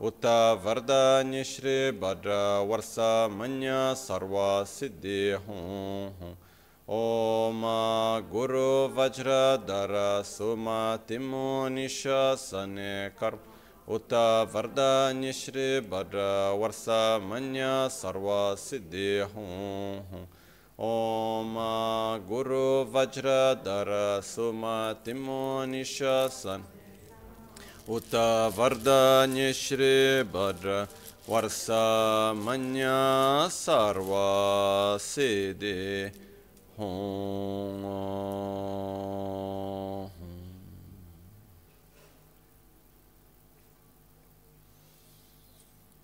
उत वरदनिश्रे भद्र वर्ष मन सर्व सिद्धि हूँ ओम गुरु वज्र दर सुमतिमो निशन कर उत वरदनिश्रे भद्र वर्ष मन सर्व सिद्धि हूँ ओम गुरु वज्र दर सुमतिमो निशन उत वरदन्यश्रीभद्र वर्षमन्या सर्वा सिदे हों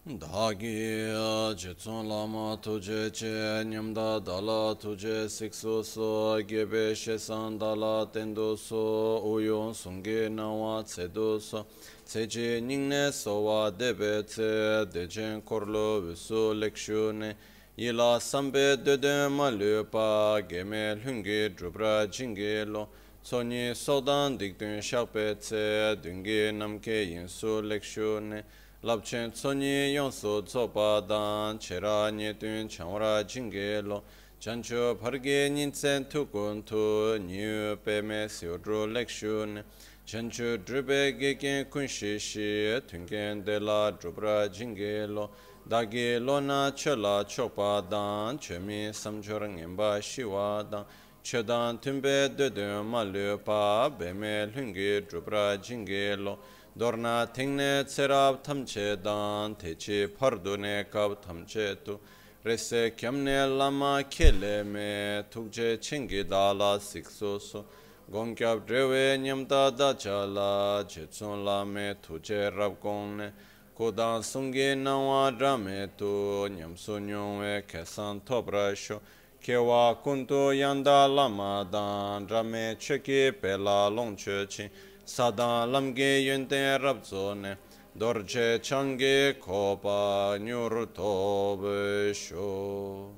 dhāgi jitsun lāma tujē che nyamdā dāla tujē siksu su gebe shesan dāla tendu su uyun sungi nāwa cedu su ceci nyingne sowa debe ce dejen korlu visu lekshu ne yila sambe dede malu pa geme lungi drupra jingi lo soni sodan dikdun shakpe ce dungi namke yinsu lekshu ne labchen tsonyi yonso tsopa dan chera nye tun chanwara jingi lo. Chancho parge nintsen tukun tu nyu peme siodro lekshu ne. Chancho drupe geken kunshi shi tunken de la drupra jingi lo. Dagi lo na chola chokpa dan chemi samchor ngenpa shiwa dan. Chodan tunpe dodun ma lupa be lungi drupra jingi lo. dorna tingne tserab tamche dan techi pardune kab tamche tu. Rese kyamne lama kele me tukje chingi dala sikso so gongkyab drewe nyamda dacha la jetsun la me tuje rab gongne kodan sungi nawa drame tu nyamsu nyongwe kesan tobra sho. Kewa kuntu yanda lama dan drame cheki pela longche ching Sadan lamge yönte rabzone. Dorje çange kopa nyur tobe şo.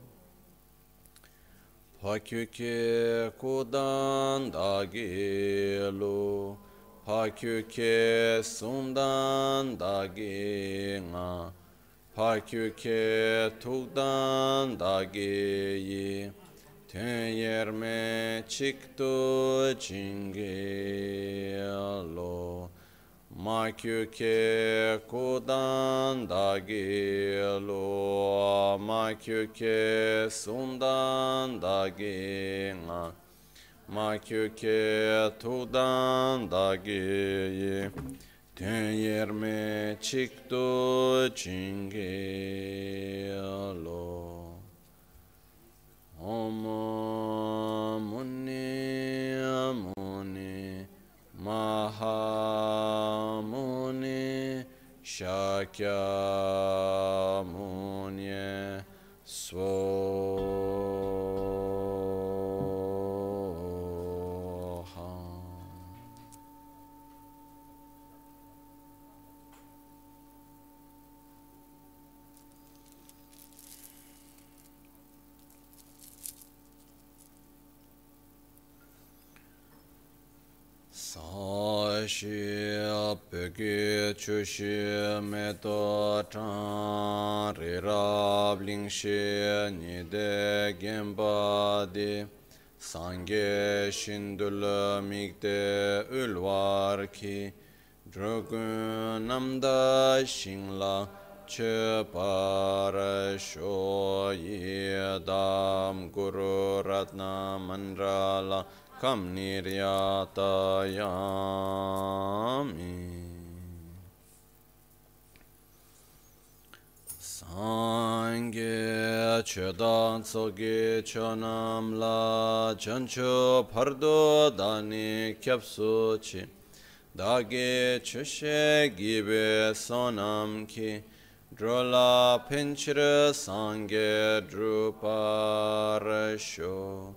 Paküke kudan da gelu. Paküke sumdan da. Paküke tugdan da geyi. Keyerme çıktı çingelo Makyuke kudan da gelo. Makyuke sundan da gina Makyuke tudan da giyi Keyerme çıktı çingelo Namo Muni Amuni Mahamuni Shakyamuni 아시 아베게 주시 메도 찬리랍 링시 니데 겐바디 상게 신둘 믹데 울와르키 드르군 남다 싱라 쳬파라쇼 예담 구루 라트나 만라라 kam niryatayami. Sangye chedan tsoge chonam la chancho pardo dani kyapsu chi. Dage chushe gibe sonam ki. Drola pinchira sangye druparasho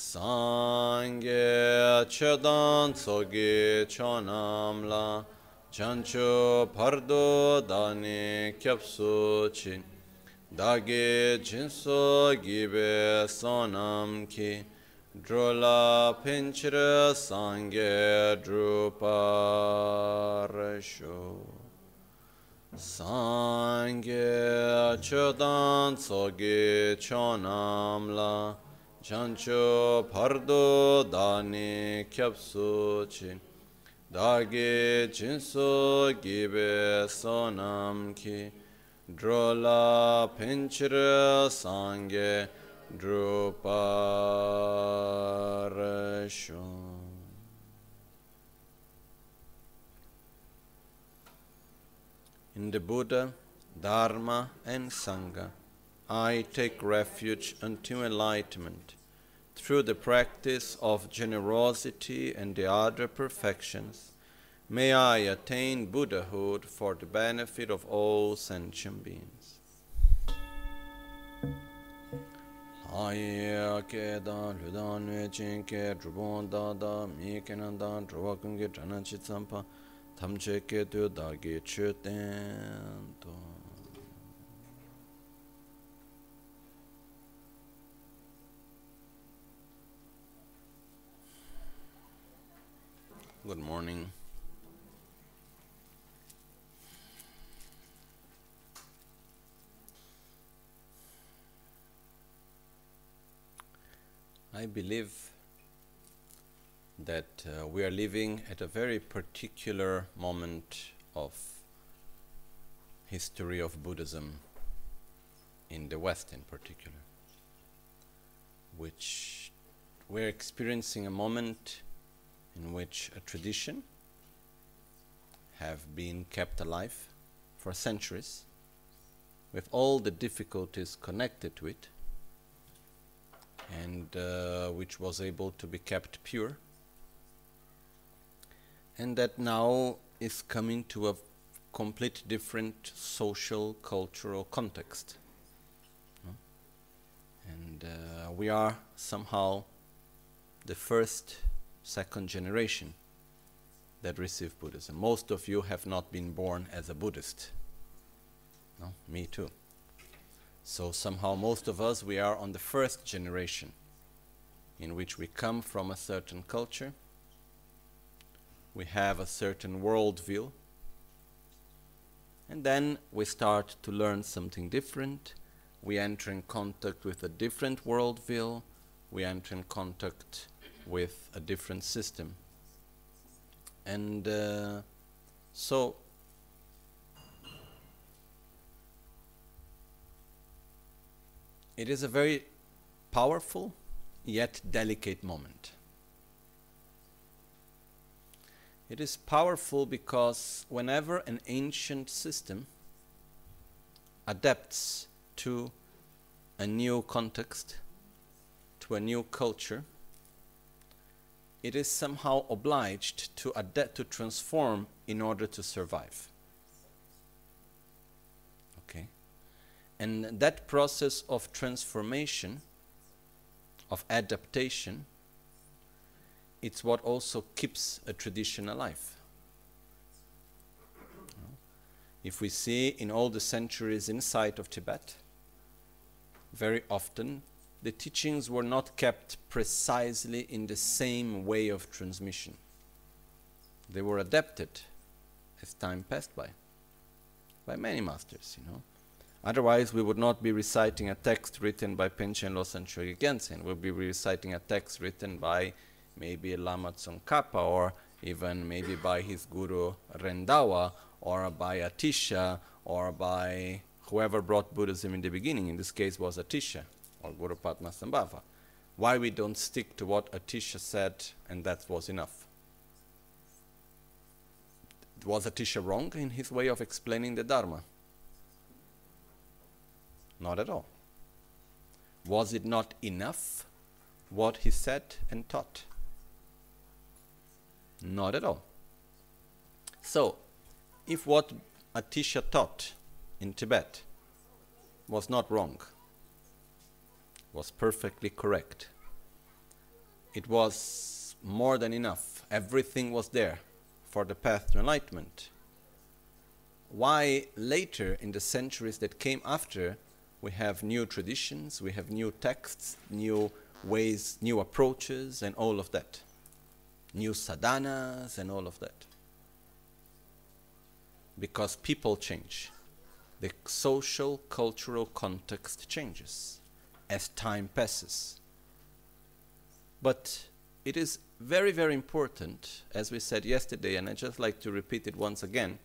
sangye chedan tsogi chonamla chancho pardo dani kyapsu chi dagi jinso gibe sonam ki drola pinchira sangye druparasho Sangye chodan tsoge chonam la chancho pardo dani kyapsu chi dage jinso gibe sonam ki. Drola pinchira sangye druparashon In the Buddha, Dharma, and Sangha, I take refuge unto enlightenment through the practice of generosity and the other perfections. May I attain Buddhahood for the benefit of all sentient beings. Druwa kung ke chana chi tsampa tamche ke tu da ge Good morning. I believe that uh, we are living at a very particular moment of history of Buddhism in the West in particular which we're experiencing a moment in which a tradition have been kept alive for centuries with all the difficulties connected to it and uh, which was able to be kept pure. And that now is coming to a complete different social cultural context. And uh, we are somehow the first second generation that receive buddhism. Most of you have not been born as a buddhist. No me too. So somehow most of us we are on the first generation in which we come from a certain culture. We have a certain worldview. And then we start to learn something different. We enter in contact with a different worldview. We enter in contact with a different system and uh, so it is a very powerful yet delicate moment. It is powerful because whenever an ancient system adapts to a new context, to a new culture, it is somehow obliged to adapt to transform in order to survive. Okay? And that process of transformation, of adaptation, it's what also keeps a tradition alive. If we see in all the centuries inside of Tibet, very often the teachings were not kept precisely in the same way of transmission. They were adapted as time passed by, by many masters, you know. Otherwise, we would not be reciting a text written by Panchen Losang Chokyi Gyaltsen. We'll be reciting a text written by maybe Lama Tsongkhapa or even maybe by his guru Rendawa or by Atisha or by whoever brought Buddhism in the beginning. In this case was Atisha or Guru Padmasambhava. Why we don't stick to what Atisha said and that was enough? Was Atisha wrong in his way of explaining the Dharma? Not at all. Was it not enough what he said and taught? Not at all. So, if what Atisha taught in Tibet was not wrong, was perfectly correct. It was more than enough. Everything was there for the path to enlightenment. Why later, in the centuries that came after, we have new traditions, we have new texts, new ways, new approaches, and all of that. New sadhanas and all of that. Because people change. The social, cultural context changes as time passes. But it is very, very important, as we said yesterday, and I just like to repeat it once again,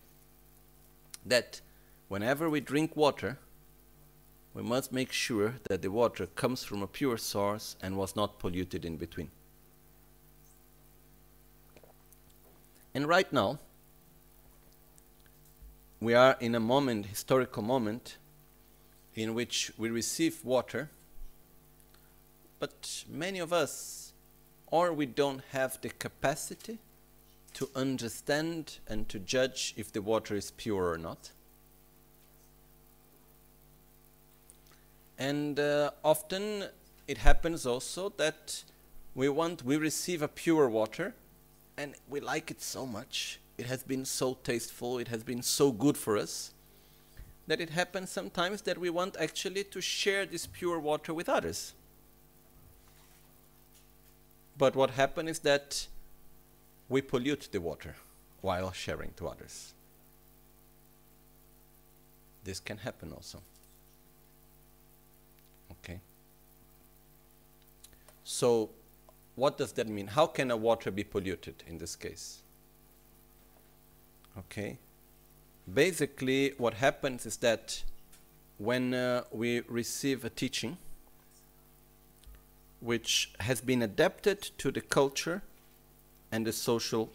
that whenever we drink water, we must make sure that the water comes from a pure source and was not polluted in between. And right now, we are in a moment, historical moment, in which we receive water, but many of us, or we don't have the capacity to understand and to judge if the water is pure or not. And uh, often it happens also that we want, we receive a pure water and we like it so much. It has been so tasteful, it has been so good for us that it happens sometimes that we want actually to share this pure water with others. But what happens is that we pollute the water while sharing to others. This can happen also. Okay. So, what does that mean? How can a water be polluted in this case? Okay. Basically, what happens is that when uh, we receive a teaching which has been adapted to the culture and the social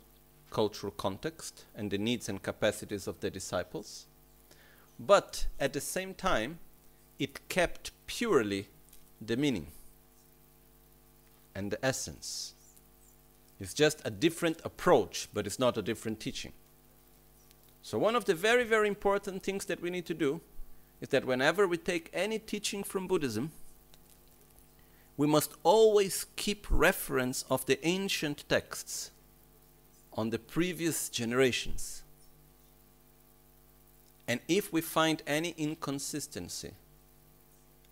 cultural context and the needs and capacities of the disciples, but at the same time, it kept purely the meaning and the essence. It's just a different approach, but it's not a different teaching. So, one of the very, very important things that we need to do is that whenever we take any teaching from Buddhism, we must always keep reference of the ancient texts on the previous generations. And if we find any inconsistency,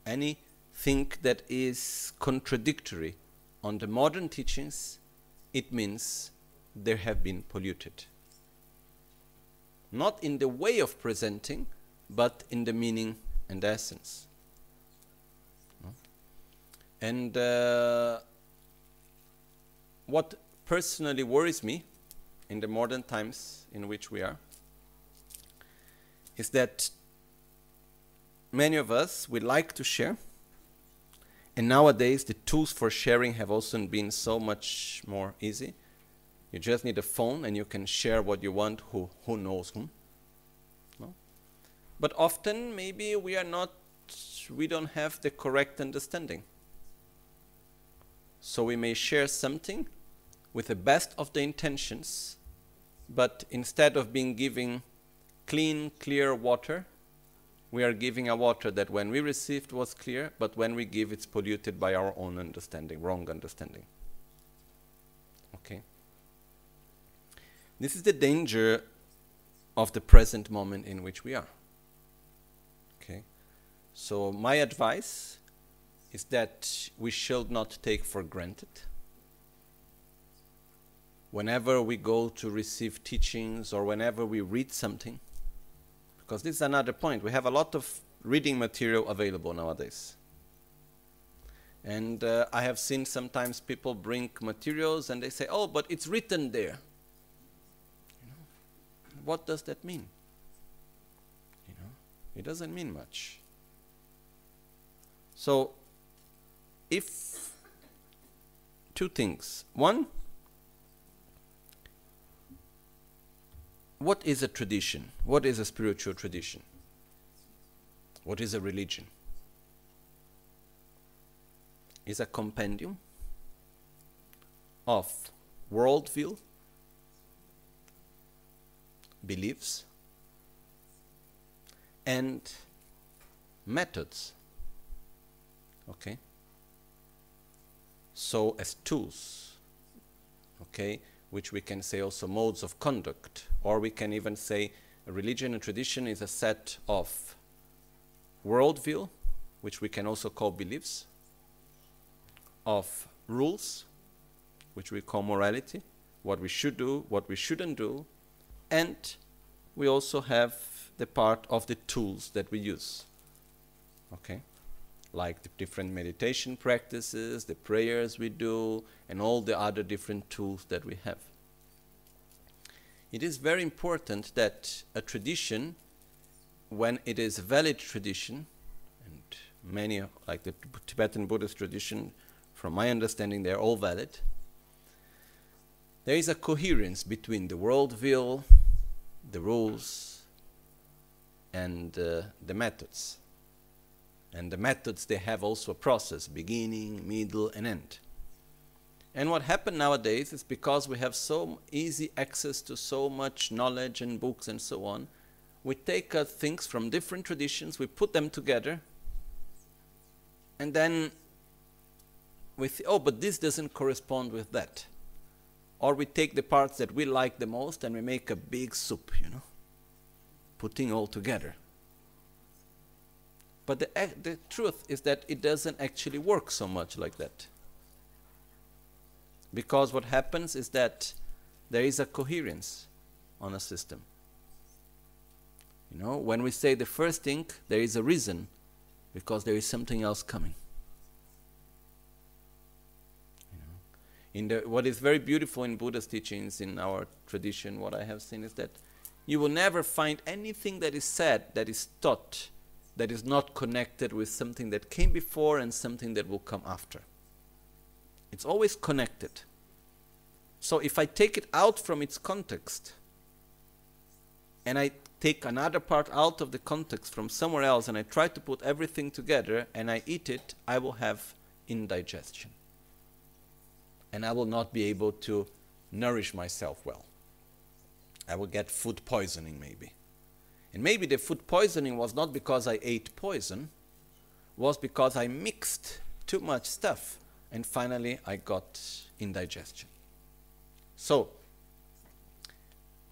anything that is contradictory on the modern teachings, it means they have been polluted. Not in the way of presenting, but in the meaning and essence. And uh, what personally worries me in the modern times in which we are is that many of us would like to share. And nowadays, the tools for sharing have also been so much more easy. You just need a phone and you can share what you want, who, who knows whom. No? But often, maybe we are not, we don't have the correct understanding. So we may share something with the best of the intentions, but instead of being giving clean, clear water, we are giving a water that when we received was clear, but when we give it's polluted by our own understanding, wrong understanding. Okay? This is the danger of the present moment in which we are. Okay? So my advice is that we should not take for granted. Whenever we go to receive teachings or whenever we read something, because this is another point, we have a lot of reading material available nowadays. And uh, I have seen sometimes people bring materials and they say, oh, but it's written there. You know, what does that mean? You know, it doesn't mean much. So if two things. One, what is a tradition? What is a spiritual tradition? What is a religion? Is a compendium of worldview, beliefs, and methods. Okay? So, as tools, okay, which we can say also modes of conduct, or we can even say religion and tradition is a set of worldview, which we can also call beliefs, of rules, which we call morality, what we should do, what we shouldn't do, and we also have the part of the tools that we use. Okay? Like the different meditation practices, the prayers we do, and all the other different tools that we have. It is very important that a tradition, when it is a valid tradition, and many, like the Tibetan Buddhist tradition, from my understanding, they're all valid. There is a coherence between the worldview, the rules, and uh, the methods. And the methods, they have also a process beginning, middle, and end. And what happened nowadays is because we have so easy access to so much knowledge and books and so on, we take uh, things from different traditions, we put them together, and then we say, oh, but this doesn't correspond with that. Or we take the parts that we like the most and we make a big soup, you know, putting all together. But the, the truth is that it doesn't actually work so much like that. Because what happens is that there is a coherence on a system. You know, when we say the first thing, there is a reason because there is something else coming. in the, what is very beautiful in Buddha's teachings in our tradition, what I have seen is that you will never find anything that is said, that is taught, that is not connected with something that came before and something that will come after. It's always connected. So if I take it out from its context and I take another part out of the context from somewhere else and I try to put everything together and I eat it, I will have indigestion. And I will not be able to nourish myself well. I will get food poisoning, maybe. And maybe the food poisoning was not because I ate poison, was because I mixed too much stuff and finally I got indigestion. So,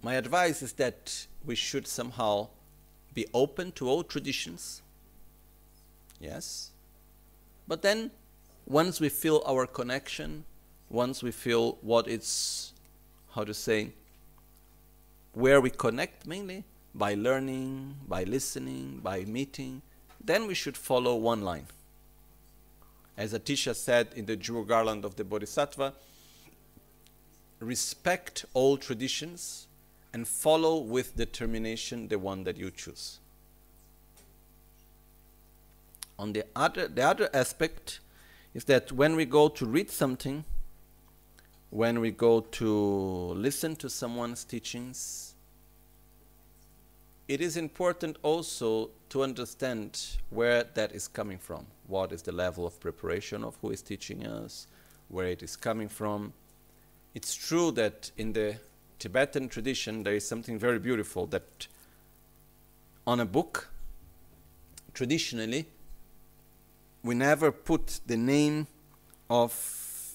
my advice is that we should somehow be open to all traditions. Yes. But then, once we feel our connection, once we feel what it's, how to say, where we connect mainly, by learning, by listening, by meeting, then we should follow one line. As Atisha said in the Jewel Garland of the Bodhisattva, respect all traditions and follow with determination the one that you choose. On the other, the other aspect is that when we go to read something, when we go to listen to someone's teachings, it is important also to understand where that is coming from. What is the level of preparation of who is teaching us, where it is coming from, it's true that in the Tibetan tradition there is something very beautiful that on a book, traditionally, we never put the name of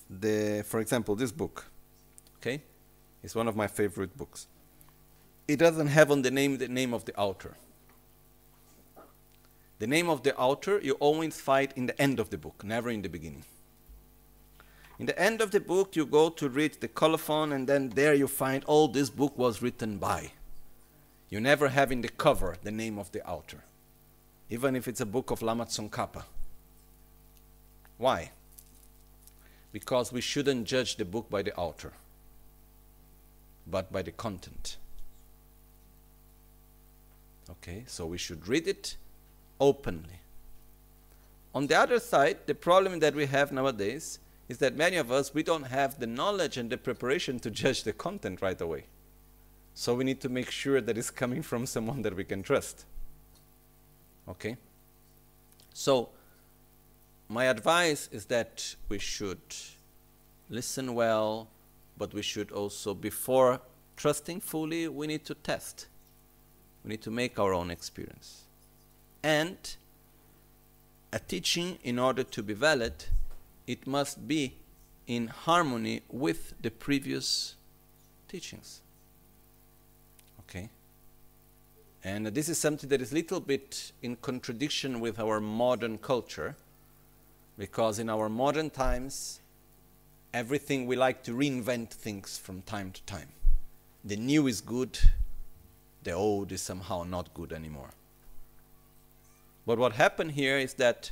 the, for example, this book. Okay? It's one of my favorite books. It doesn't have on the name the name of the author. The name of the author you always find in the end of the book, never in the beginning. In the end of the book, you go to read the colophon, and then there you find, oh, this book was written by. You never have in the cover the name of the author, even if it's a book of Lama Tsongkhapa. Why? Because we shouldn't judge the book by the author, but by the content. Okay, so we should read it openly. On the other side, the problem that we have nowadays is that many of us, we don't have the knowledge and the preparation to judge the content right away. So we need to make sure that it's coming from someone that we can trust. Okay? So, my advice is that we should listen well, but we should also, before trusting fully, we need to test. We need to make our own experience. And a teaching, in order to be valid, it must be in harmony with the previous teachings. Okay? And this is something that is a little bit in contradiction with our modern culture, because in our modern times, everything we like to reinvent things from time to time. The new is good, the old is somehow not good anymore. But what happened here is that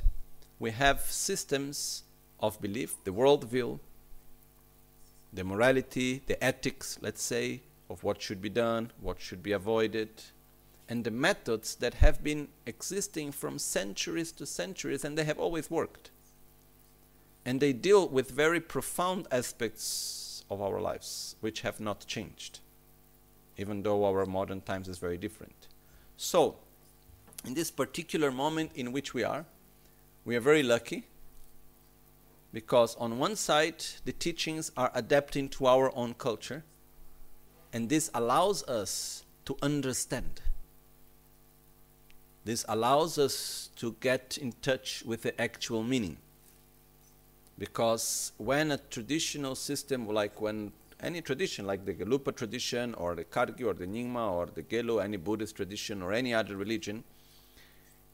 we have systems of belief, the worldview, the morality, the ethics, let's say, of what should be done, what should be avoided, and the methods that have been existing from centuries to centuries, and they have always worked. And they deal with very profound aspects of our lives, which have not changed, even though our modern times is very different. So, in this particular moment in which we are, we are very lucky because on one side the teachings are adapting to our own culture and this allows us to understand this allows us to get in touch with the actual meaning because when a traditional system like when any tradition like the Gelugpa tradition or the Kagyu or the Nyingma or the Gelo, any Buddhist tradition or any other religion,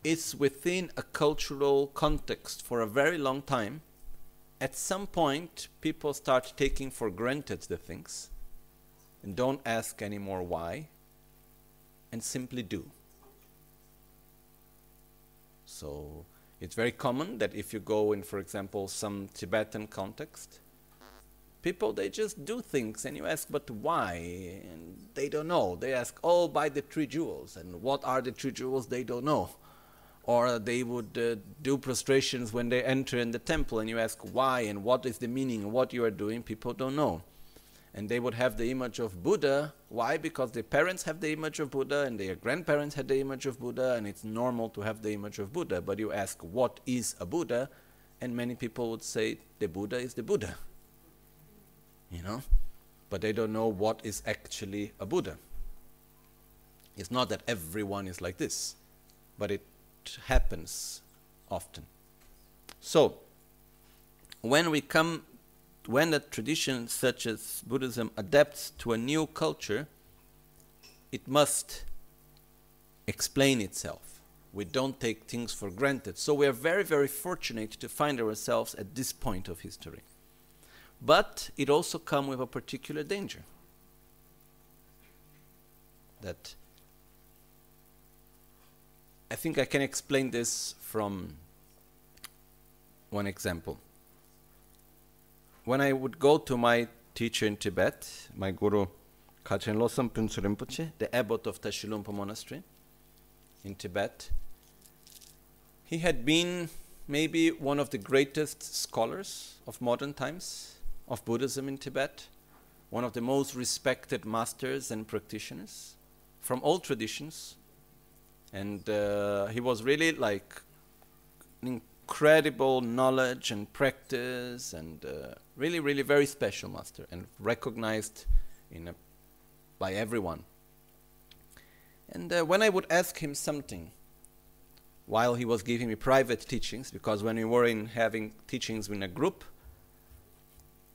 it's within a cultural context for a very long time at some point, people start taking for granted the things and don't ask anymore why and simply do. So it's very common that if you go in, for example, some Tibetan context, people they just do things and you ask, but why? And they don't know. They ask, oh, by the three jewels. And what are the three jewels? They don't know or they would uh, do prostrations when they enter in the temple and you ask why and what is the meaning and what you are doing people don't know and they would have the image of buddha why because their parents have the image of buddha and their grandparents had the image of buddha and it's normal to have the image of buddha but you ask what is a buddha and many people would say the buddha is the buddha you know but they don't know what is actually a buddha it's not that everyone is like this but it happens often. So, when we come, when a tradition such as Buddhism adapts to a new culture, it must explain itself. We don't take things for granted. So we are very, very fortunate to find ourselves at this point of history. But it also comes with a particular danger. That I think I can explain this from one example. When I would go to my teacher in Tibet, my guru Kachen Losam Phuntsho Rinpoche, the abbot of Tashi Lhunpo Monastery in Tibet, he had been maybe one of the greatest scholars of modern times of Buddhism in Tibet, one of the most respected masters and practitioners from all traditions, and uh, he was really like incredible knowledge and practice and uh, really really very special master and recognized in a, by everyone. And uh, when i would ask him something while he was giving me private teachings because when we were in having teachings in a group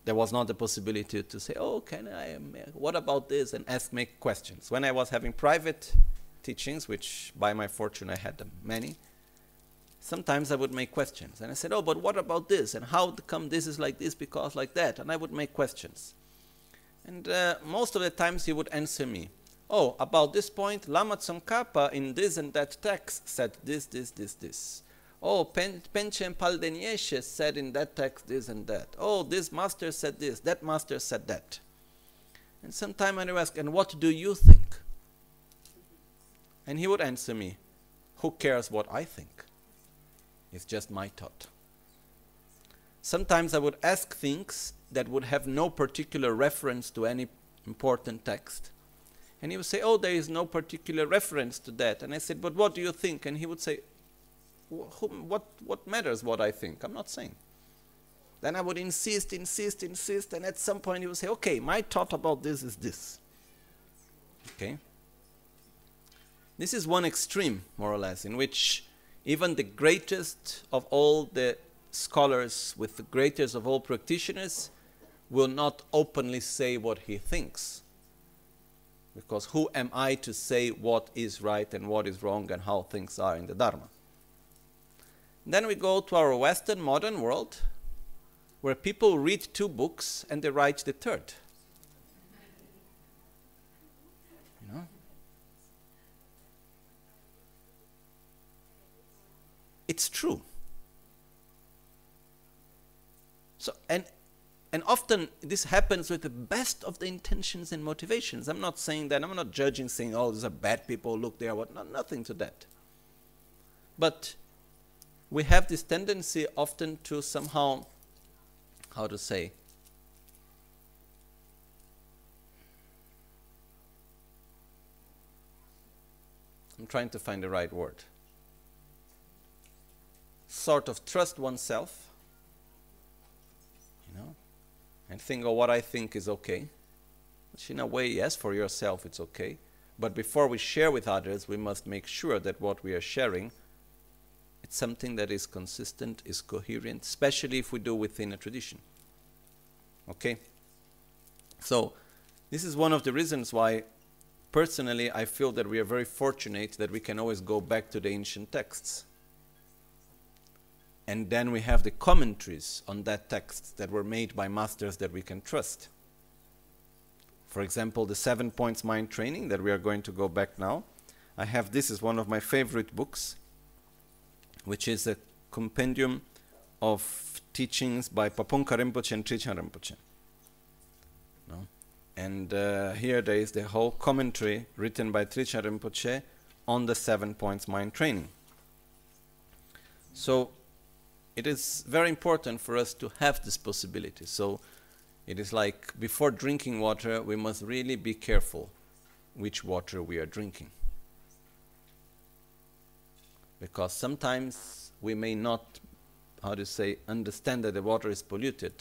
there was not the possibility to say oh can i what about this and ask me questions when i was having private teachings, which by my fortune I had many, sometimes I would make questions. And I said, oh, but what about this? And how come this is like this because like that? And I would make questions. And uh, most of the times he would answer me, oh, about this point, Lama Tsongkhapa in this and that text said this, this, this, this. Oh, Pen- Panchen Palden Yeshe said in that text this and that. Oh, this master said this, that master said that. And sometimes I would ask, and what do you think? And he would answer me, Who cares what I think? It's just my thought. Sometimes I would ask things that would have no particular reference to any important text. And he would say, Oh, there is no particular reference to that. And I said, But what do you think? And he would say, What, what matters what I think? I'm not saying. Then I would insist, insist, insist, and at some point he would say, Okay, my thought about this is this. Okay? This is one extreme, more or less, in which Even the greatest of all the scholars, with the greatest of all practitioners, will not openly say what he thinks. Because who am I to say what is right and what is wrong and how things are in the Dharma? Then we go to our Western modern world, where people read two books and they write the third. You know? It's true. So, and and often this happens with the best of the intentions and motivations. I'm not saying that, I'm not judging, saying, oh, these are bad people, look, they are what. not, nothing to that. But we have this tendency often to somehow, how to say, I'm trying to find the right word. Sort of trust oneself you know, and think, oh, what I think is okay. Which, in a way, yes, for yourself it's okay. But before we share with others, we must make sure that what we are sharing something that is consistent, is coherent, especially if we do within a tradition. Okay? So, this is one of the reasons why, personally, I feel that we are very fortunate that we can always go back to the ancient texts and then we have the commentaries on that text that were made by masters that we can trust. For example, the Seven Points Mind Training that we are going to go back now. I have this is one of my favorite books, which is a compendium of teachings by Pabongka Rinpoche and Trijang Rinpoche. No? And uh, here there is the whole commentary written by Trijang Rinpoche on the Seven Points Mind Training. So it is very important for us to have this possibility. So it is like before drinking water, we must really be careful which water we are drinking. Because sometimes we may not, how to say, understand that the water is polluted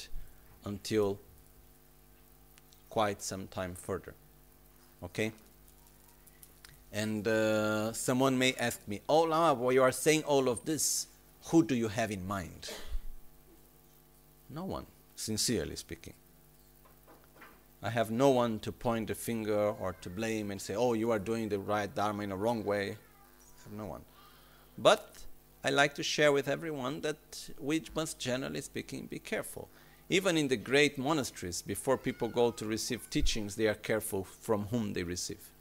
until quite some time further. Okay? And uh, someone may ask me, Oh, Lama, well, you are saying all of this who do you have in mind? No one, sincerely speaking. I have no one to point the finger or to blame and say, oh, you are doing the right Dharma in a wrong way. I have no one. But I like to share with everyone that we must, generally speaking, be careful. Even in the great monasteries, before people go to receive teachings, they are careful from whom they receive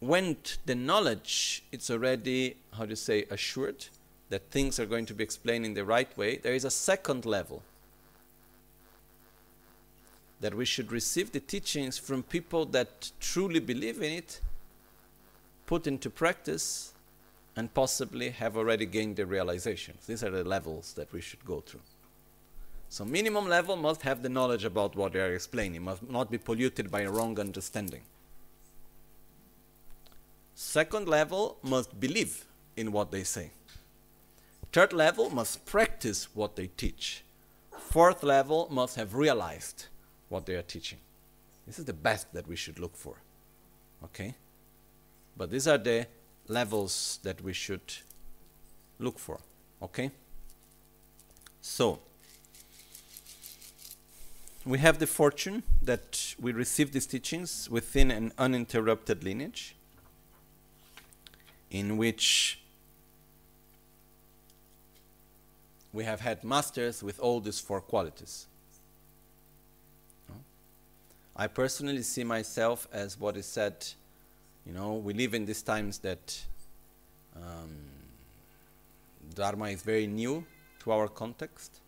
when the knowledge it's already how to say assured that things are going to be explained in the right way, there is a second level that we should receive the teachings from people that truly believe in it, put into practice, and possibly have already gained the realizations. These are the levels that we should go through. So, minimum level must have the knowledge about what they are explaining, must not be polluted by a wrong understanding. Second level must believe in what they say. Third level must practice what they teach. Fourth level must have realized what they are teaching. This is the best that we should look for. Okay? But these are the levels that we should look for. Okay? So, we have the fortune that we receive these teachings within an uninterrupted lineage in which we have had masters with all these four qualities. I personally see myself as what is said, you know, we live in these times that um, Dharma is very new to our context.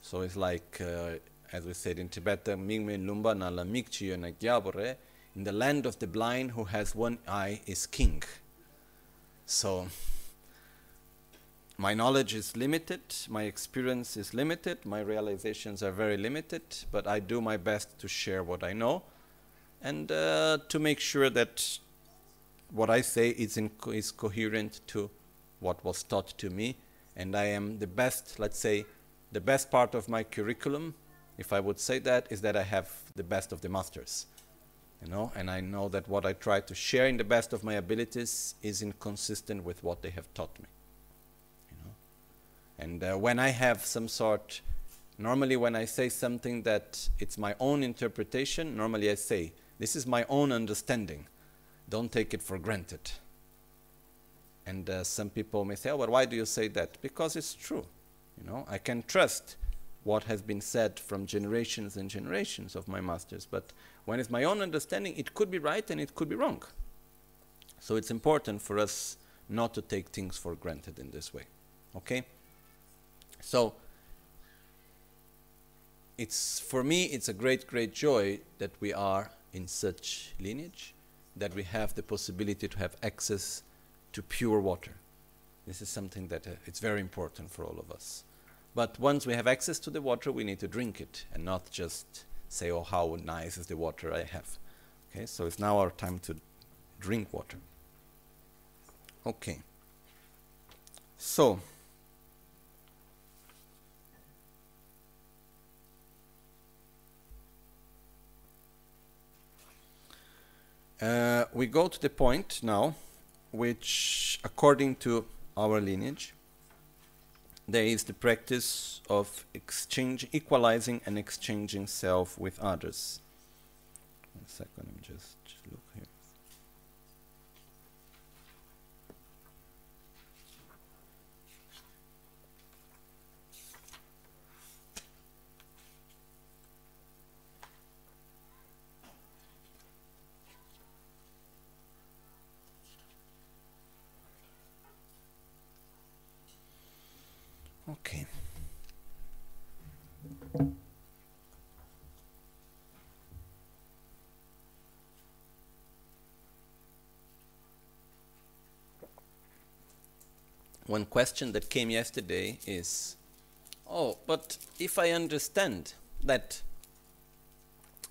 So it's like, uh, as we said in na in the land of the blind who has one eye is king. So my knowledge is limited, my experience is limited, my realizations are very limited, but I do my best to share what I know and uh, to make sure that what I say is, in is coherent to what was taught to me. And I am the best, let's say, the best part of my curriculum, if I would say that, is that I have the best of the masters. You know, and I know that what I try to share in the best of my abilities is inconsistent with what they have taught me. You know, and uh, when I have some sort, normally when I say something that it's my own interpretation, normally I say, "This is my own understanding. Don't take it for granted." And uh, some people may say, "Oh, but why do you say that?" Because it's true. You know, I can trust what has been said from generations and generations of my masters, but when it's my own understanding, it could be right and it could be wrong. So it's important for us not to take things for granted in this way. Okay? So it's for me it's a great great joy that we are in such lineage that we have the possibility to have access to pure water. This is something that uh, it's very important for all of us. But once we have access to the water, we need to drink it and not just say, oh, how nice is the water I have. Okay, so it's now our time to drink water. Okay. So, uh, we go to the point now, which, according to our lineage, there is the practice of exchange, equalizing and exchanging self with others. One second, me just, just look here. Okay. One question that came yesterday is oh, but if I understand that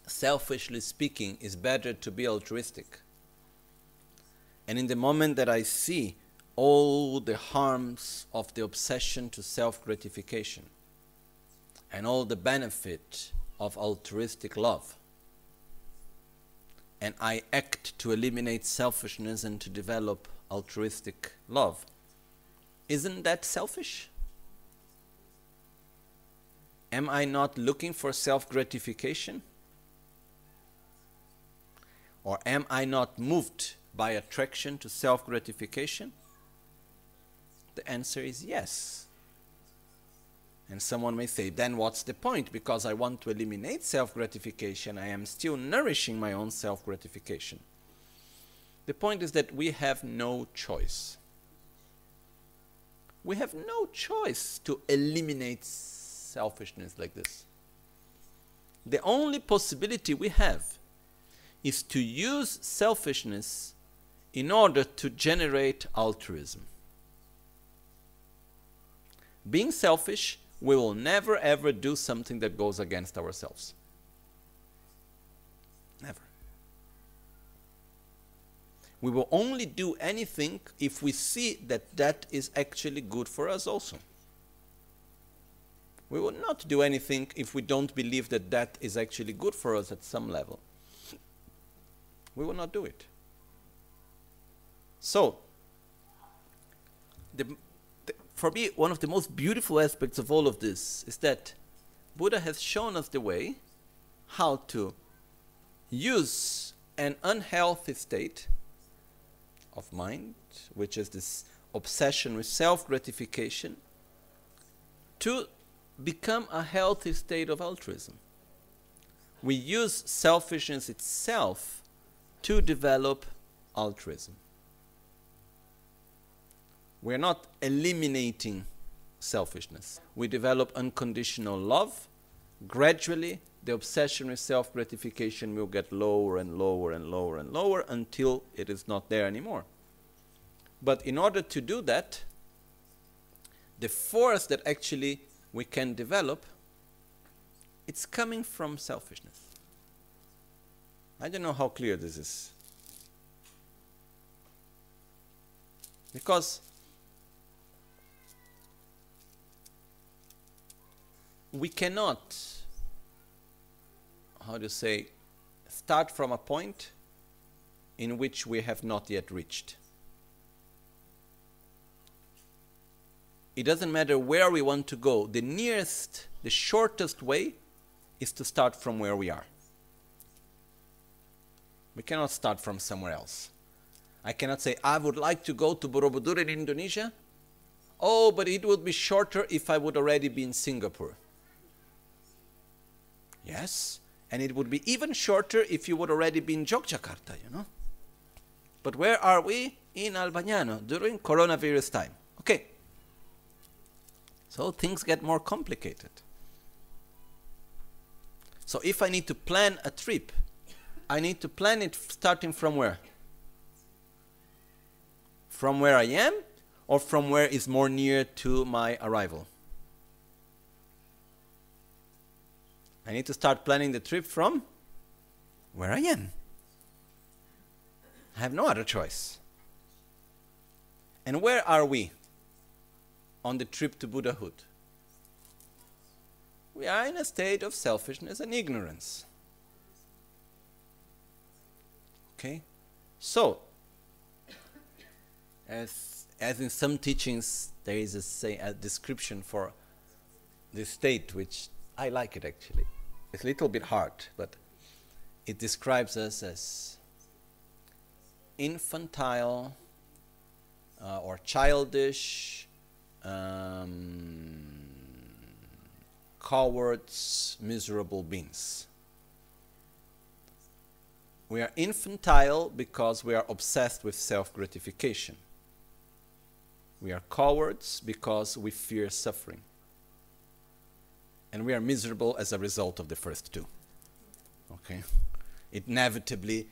selfishly speaking is better to be altruistic, and in the moment that I see all the harms of the obsession to self gratification and all the benefit of altruistic love. And I act to eliminate selfishness and to develop altruistic love. Isn't that selfish? Am I not looking for self gratification? Or am I not moved by attraction to self gratification? The answer is yes. And someone may say, then what's the point? Because I want to eliminate self gratification, I am still nourishing my own self gratification. The point is that we have no choice. We have no choice to eliminate selfishness like this. The only possibility we have is to use selfishness in order to generate altruism being selfish, we will never ever do something that goes against ourselves. Never. We will only do anything if we see that that is actually good for us also. We will not do anything if we don't believe that that is actually good for us at some level. We will not do it. So, the for me, one of the most beautiful aspects of all of this is that Buddha has shown us the way how to use an unhealthy state of mind, which is this obsession with self gratification, to become a healthy state of altruism. We use selfishness itself to develop altruism. We're not eliminating selfishness. We develop unconditional love. Gradually, the obsession with self gratification will get lower and lower and lower and lower until it is not there anymore. But in order to do that, the force that actually we can develop, it's coming from selfishness. I don't know how clear this is. Because we cannot, how do you say, start from a point in which we have not yet reached. It doesn't matter where we want to go, the nearest, the shortest way is to start from where we are. We cannot start from somewhere else. I cannot say, I would like to go to Borobudur in Indonesia. Oh, but it would be shorter if I would already be in Singapore. Yes, and it would be even shorter if you would already be in Yogyakarta, you know. But where are we? In Albagnano during coronavirus time. Okay. So things get more complicated. So if I need to plan a trip, I need to plan it starting from where? From where I am or from where is more near to my arrival? I need to start planning the trip from where I am. I have no other choice. And where are we on the trip to Buddhahood? We are in a state of selfishness and ignorance. Okay? So, as, as in some teachings, there is a, say, a description for this state, which I like it actually. It's a little bit hard, but it describes us as infantile uh, or childish, um, cowards, miserable beings. We are infantile because we are obsessed with self gratification. We are cowards because we fear suffering and we are miserable as a result of the first two. Okay? Inevitably,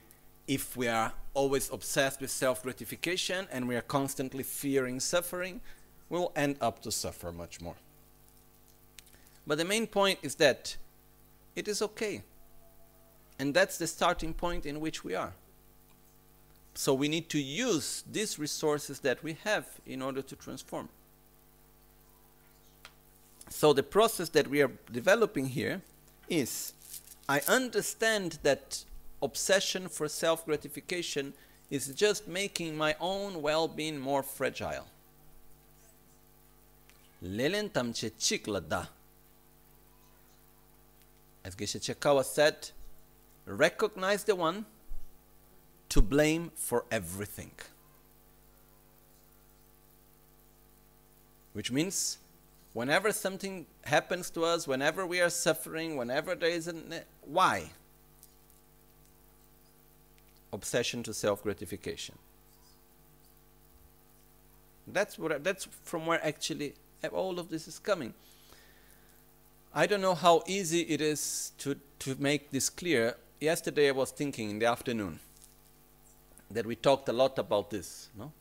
if we are always obsessed with self gratification and we are constantly fearing suffering, we'll end up to suffer much more. But the main point is that it is okay. And that's the starting point in which we are. So we need to use these resources that we have in order to transform. So the process that we are developing here is I understand that obsession for self gratification is just making my own well being more fragile. As Geshe Chekawa said, recognize the one to blame for everything. Which means whenever something happens to us, whenever we are suffering, whenever there is a why? Obsession to self gratification. That's what that's from where actually all of this is coming. I don't know how easy it is to, to make this clear. Yesterday I was thinking in the afternoon that we talked a lot about this, no?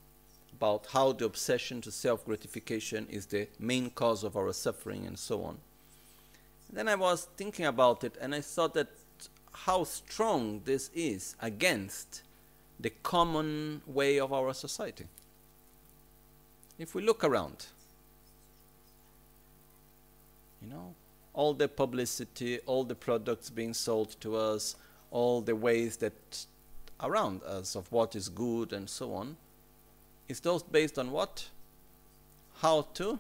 About how the obsession to self gratification is the main cause of our suffering and so on. Then I was thinking about it and I thought that how strong this is against the common way of our society. If we look around, you know, all the publicity, all the products being sold to us, all the ways that around us of what is good and so on, is those based on what? How to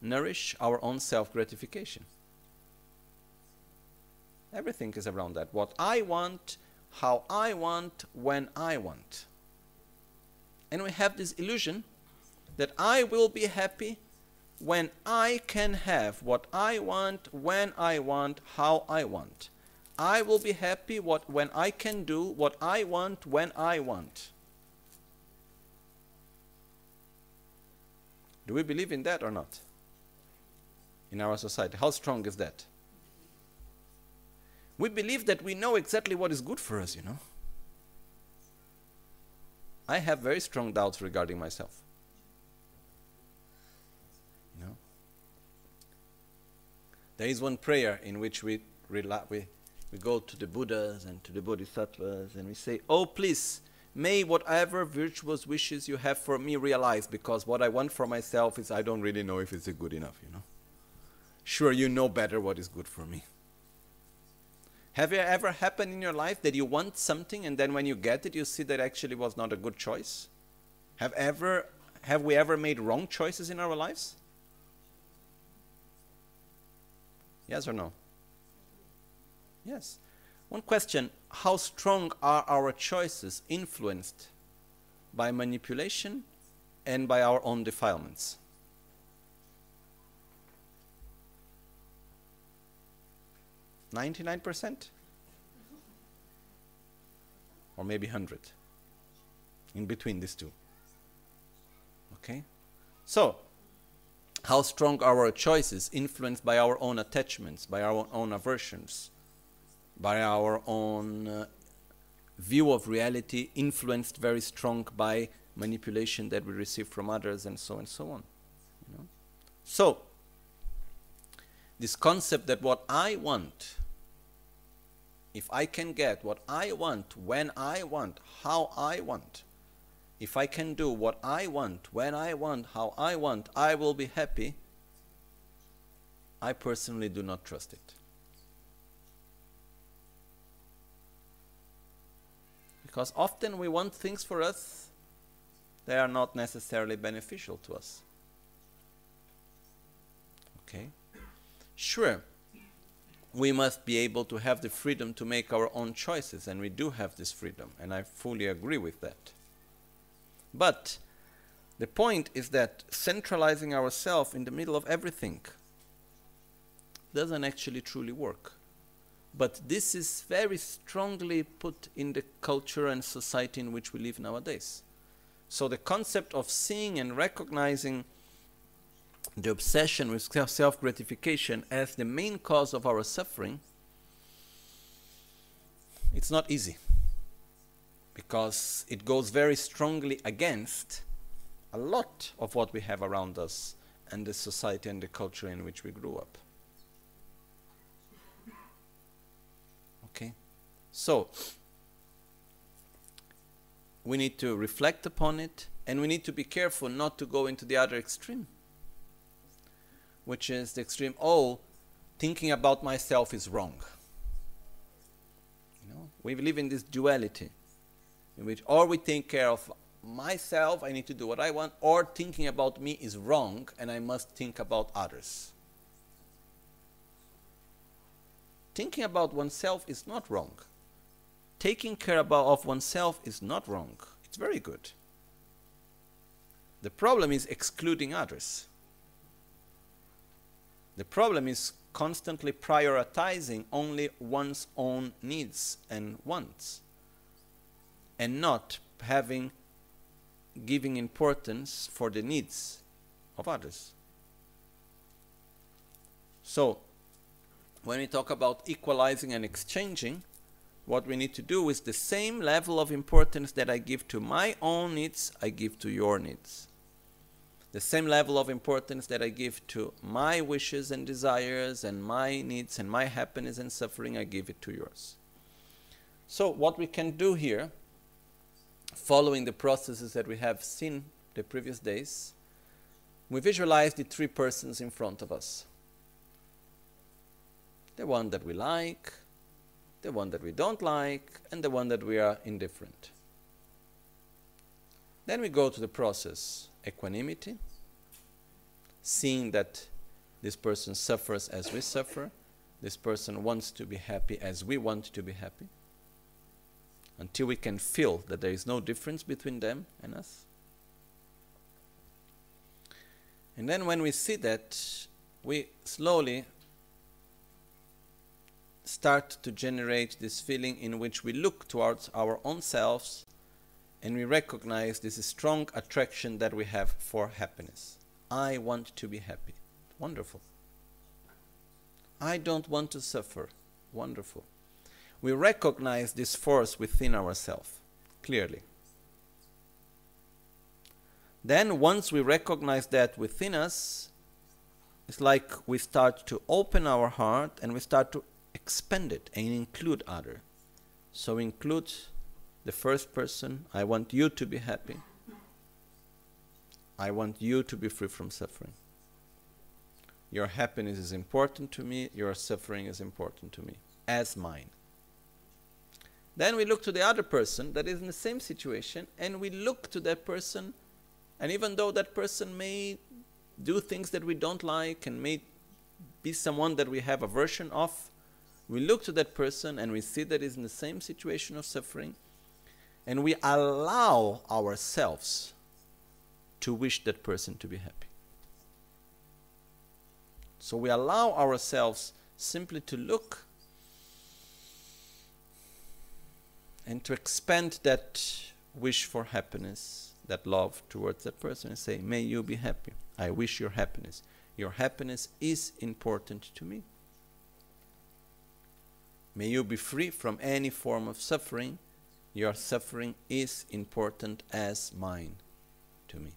nourish our own self gratification. Everything is around that. What I want, how I want, when I want. And we have this illusion that I will be happy when I can have what I want, when I want, how I want. I will be happy what, when I can do what I want, when I want. Do we believe in that or not? In our society, how strong is that? We believe that we know exactly what is good for us, you know. I have very strong doubts regarding myself. You know? There is one prayer in which we, we, we go to the Buddhas and to the Bodhisattvas and we say, Oh, please, may whatever virtuous wishes you have for me realize because what I want for myself is I don't really know if it's good enough, you know. Sure, you know better what is good for me. Have it ever happened in your life that you want something and then when you get it, you see that actually was not a good choice? Have ever have we ever made wrong choices in our lives? Yes or no? Yes. One question How strong are our choices influenced by manipulation and by our own defilements? Ninety-nine percent, or maybe hundred, in between these two. Okay, so how strong are our choices influenced by our own attachments, by our own aversions, by our own uh, view of reality, influenced very strong by manipulation that we receive from others, and so and so on. You know? So, this concept that what I want, if I can get what I want, when I want, how I want, if I can do what I want, when I want, how I want, I will be happy. I personally do not trust it. Because often we want things for us, they are not necessarily beneficial to us. Okay? Sure, we must be able to have the freedom to make our own choices, and we do have this freedom, and I fully agree with that. But the point is that centralizing ourselves in the middle of everything doesn't actually truly work. But this is very strongly put in the culture and society in which we live nowadays. So the concept of seeing and recognizing the obsession with self gratification as the main cause of our suffering, it's not easy because it goes very strongly against a lot of what we have around us and the society and the culture in which we grew up. Okay? So, we need to reflect upon it and we need to be careful not to go into the other extreme, which is the extreme, oh, thinking about myself is wrong. You know, we live in this duality in which or we take care of myself, I need to do what I want, or thinking about me is wrong and I must think about others. Thinking about oneself is not wrong. Taking care about, of oneself is not wrong. It's very good. The problem is excluding others. The problem is constantly prioritizing only one's own needs and wants and not having giving importance for the needs of others. So, when we talk about equalizing and exchanging, what we need to do is the same level of importance that I give to my own needs, I give to your needs. The same level of importance that I give to my wishes and desires and my needs and my happiness and suffering, I give it to yours. So, what we can do here following the processes that we have seen the previous days, we visualize the three persons in front of us. The one that we like, the one that we don't like, and the one that we are indifferent. Then we go to the process equanimity, seeing that this person suffers as we suffer, this person wants to be happy as we want to be happy until we can feel that there is no difference between them and us. And then when we see that, we slowly start to generate this feeling in which we look towards our own selves and we recognize this strong attraction that we have for happiness. I want to be happy. Wonderful. I don't want to suffer. Wonderful we recognize this force within ourselves clearly. Then, once we recognize that within us, it's like we start to open our heart and we start to expand it and include other. So include the first person. I want you to be happy. I want you to be free from suffering. Your happiness is important to me. Your suffering is important to me, as mine Then we look to the other person that is in the same situation, and we look to that person, and even though that person may do things that we don't like and may be someone that we have aversion of, we look to that person and we see that he's in the same situation of suffering, and we allow ourselves to wish that person to be happy. So we allow ourselves simply to look and to expand that wish for happiness, that love towards that person, and say, May you be happy. I wish your happiness. Your happiness is important to me. May you be free from any form of suffering. Your suffering is important as mine to me.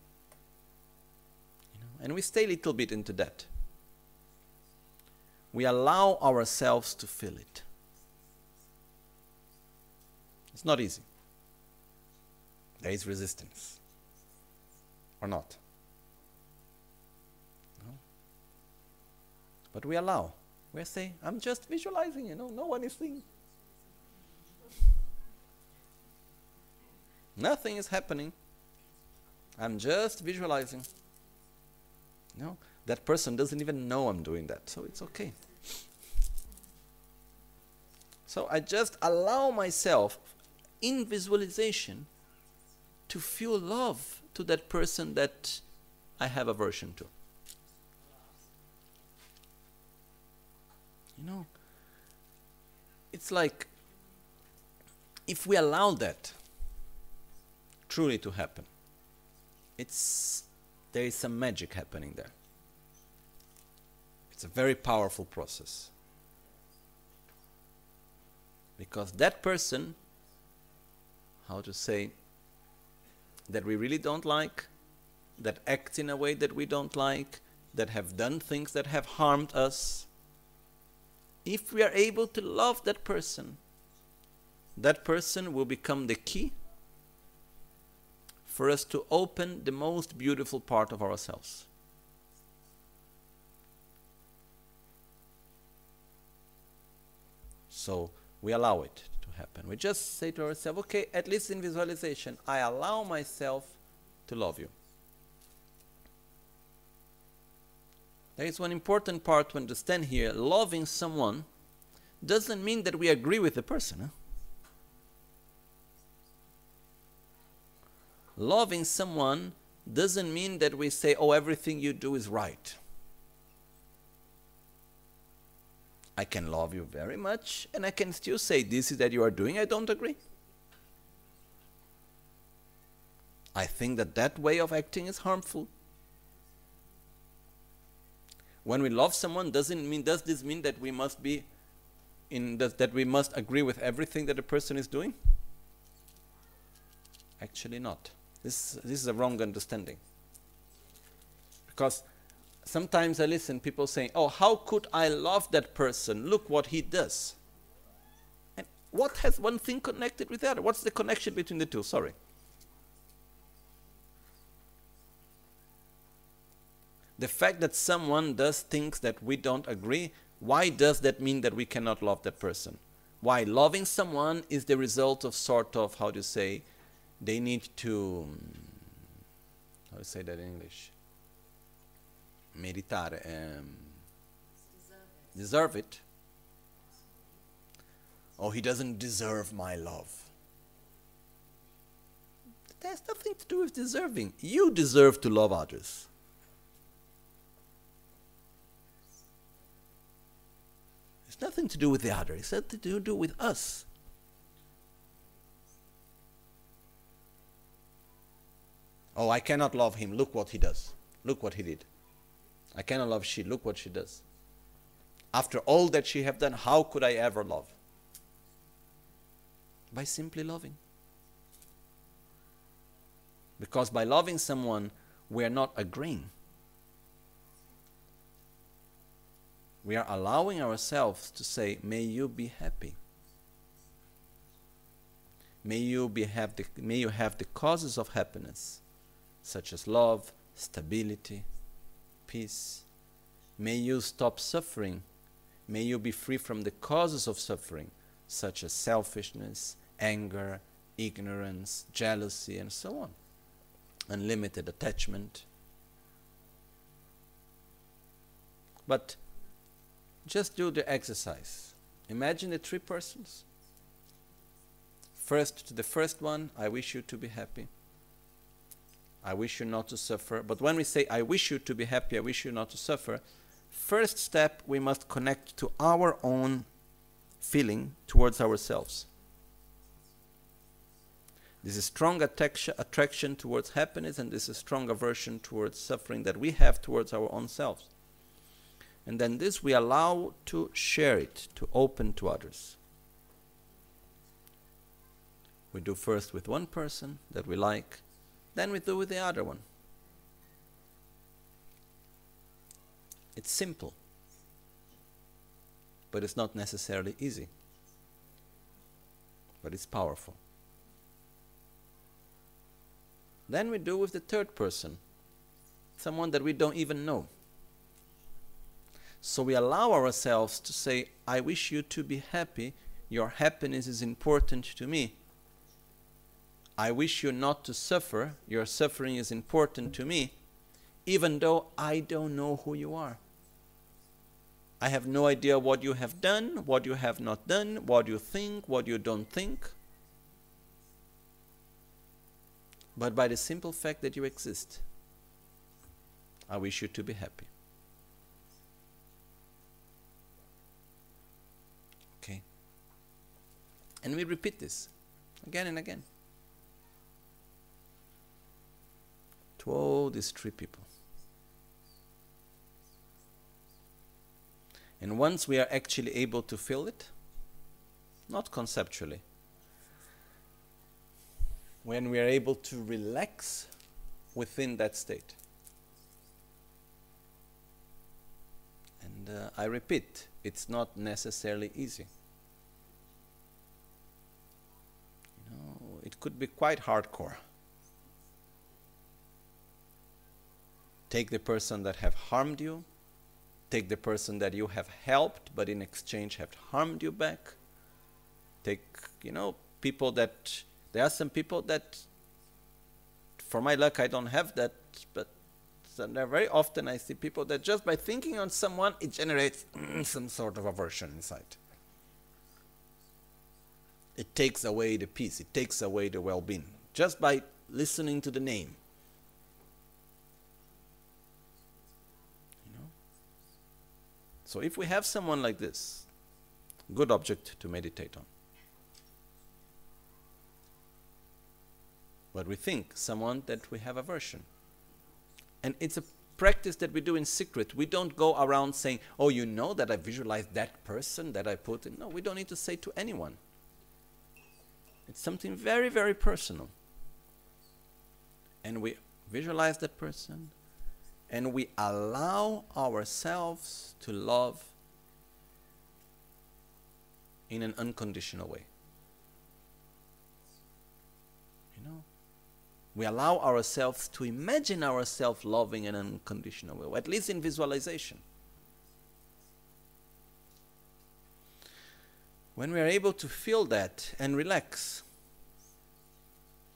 You know? And we stay a little bit into that. We allow ourselves to feel it. It's not easy. There is resistance. Or not. No? But we allow. We say, I'm just visualizing, you know, no one is seeing. Nothing is happening. I'm just visualizing. No, that person doesn't even know I'm doing that, so it's okay. So I just allow myself in visualization to feel love to that person that I have aversion to. You know, it's like if we allow that truly to happen, it's there is some magic happening there. It's a very powerful process. Because that person how to say, that we really don't like, that acts in a way that we don't like, that have done things that have harmed us. If we are able to love that person, that person will become the key for us to open the most beautiful part of ourselves. So we allow it to happen. We just say to ourselves, okay, at least in visualization, I allow myself to love you. There is one important part to understand here. Loving someone doesn't mean that we agree with the person. Huh? Loving someone doesn't mean that we say, oh, everything you do is right. I can love you very much and I can still say this is that you are doing, I don't agree. I think that that way of acting is harmful. When we love someone, doesn't mean does this mean that we must be in that we must agree with everything that a person is doing? Actually, not. This this is a wrong understanding. Because sometimes I listen people saying, "Oh, how could I love that person? Look what he does." And what has one thing connected with the other? What's the connection between the two? Sorry. The fact that someone does things that we don't agree, why does that mean that we cannot love that person? Why loving someone is the result of sort of how to say they need to how to say that in English? meritare, um, deserve it. Oh, he doesn't deserve my love. That has nothing to do with deserving. You deserve to love others. Nothing to do with the other, it's something to do with us. Oh, I cannot love him. Look what he does. Look what he did. I cannot love she. Look what she does. After all that she have done, how could I ever love? By simply loving. Because by loving someone, we are not agreeing. We are allowing ourselves to say, May you be happy. May you, be have the, may you have the causes of happiness, such as love, stability, peace. May you stop suffering. May you be free from the causes of suffering, such as selfishness, anger, ignorance, jealousy, and so on. Unlimited attachment. But just do the exercise. Imagine the three persons. First, to the first one, I wish you to be happy. I wish you not to suffer. But when we say, I wish you to be happy, I wish you not to suffer, first step, we must connect to our own feeling towards ourselves. This is strong attraction towards happiness, and this is strong aversion towards suffering that we have towards our own selves. And then this we allow to share it, to open to others. We do first with one person that we like, then we do with the other one. It's simple, but it's not necessarily easy. But it's powerful. Then we do with the third person, someone that we don't even know. So we allow ourselves to say, I wish you to be happy. Your happiness is important to me. I wish you not to suffer. Your suffering is important to me, even though I don't know who you are. I have no idea what you have done, what you have not done, what you think, what you don't think. But by the simple fact that you exist, I wish you to be happy. Okay? And we repeat this again and again. to all these three people. And once we are actually able to feel it, not conceptually, when we are able to relax within that state. And uh, I repeat, it's not necessarily easy. You know, it could be quite hardcore. Take the person that have harmed you. Take the person that you have helped, but in exchange have harmed you back. Take, you know, people that, there are some people that, for my luck, I don't have that, but very often I see people that just by thinking on someone, it generates some sort of aversion inside. It takes away the peace, it takes away the well being, just by listening to the name. So if we have someone like this, good object to meditate on. But we think someone that we have aversion. And it's a practice that we do in secret. We don't go around saying, oh, you know that I visualized that person that I put in. No, we don't need to say to anyone. It's something very, very personal. And we visualize that person, and we allow ourselves to love in an unconditional way. You know? We allow ourselves to imagine ourselves loving in an unconditional way, at least in visualization. When we are able to feel that and relax,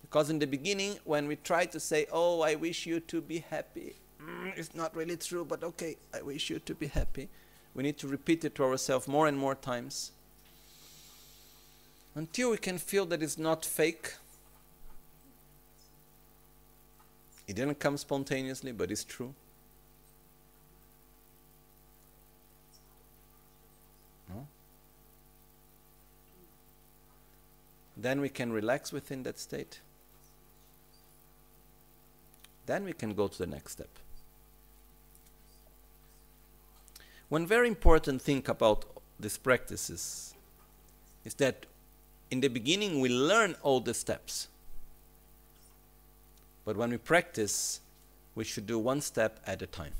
because in the beginning, when we try to say, Oh, I wish you to be happy, mm, it's not really true, but okay, I wish you to be happy. We need to repeat it to ourselves more and more times until we can feel that it's not fake. It didn't come spontaneously, but it's true. Then we can relax within that state. Then we can go to the next step. One very important thing about these practices is that in the beginning we learn all the steps. But when we practice, we should do one step at a time.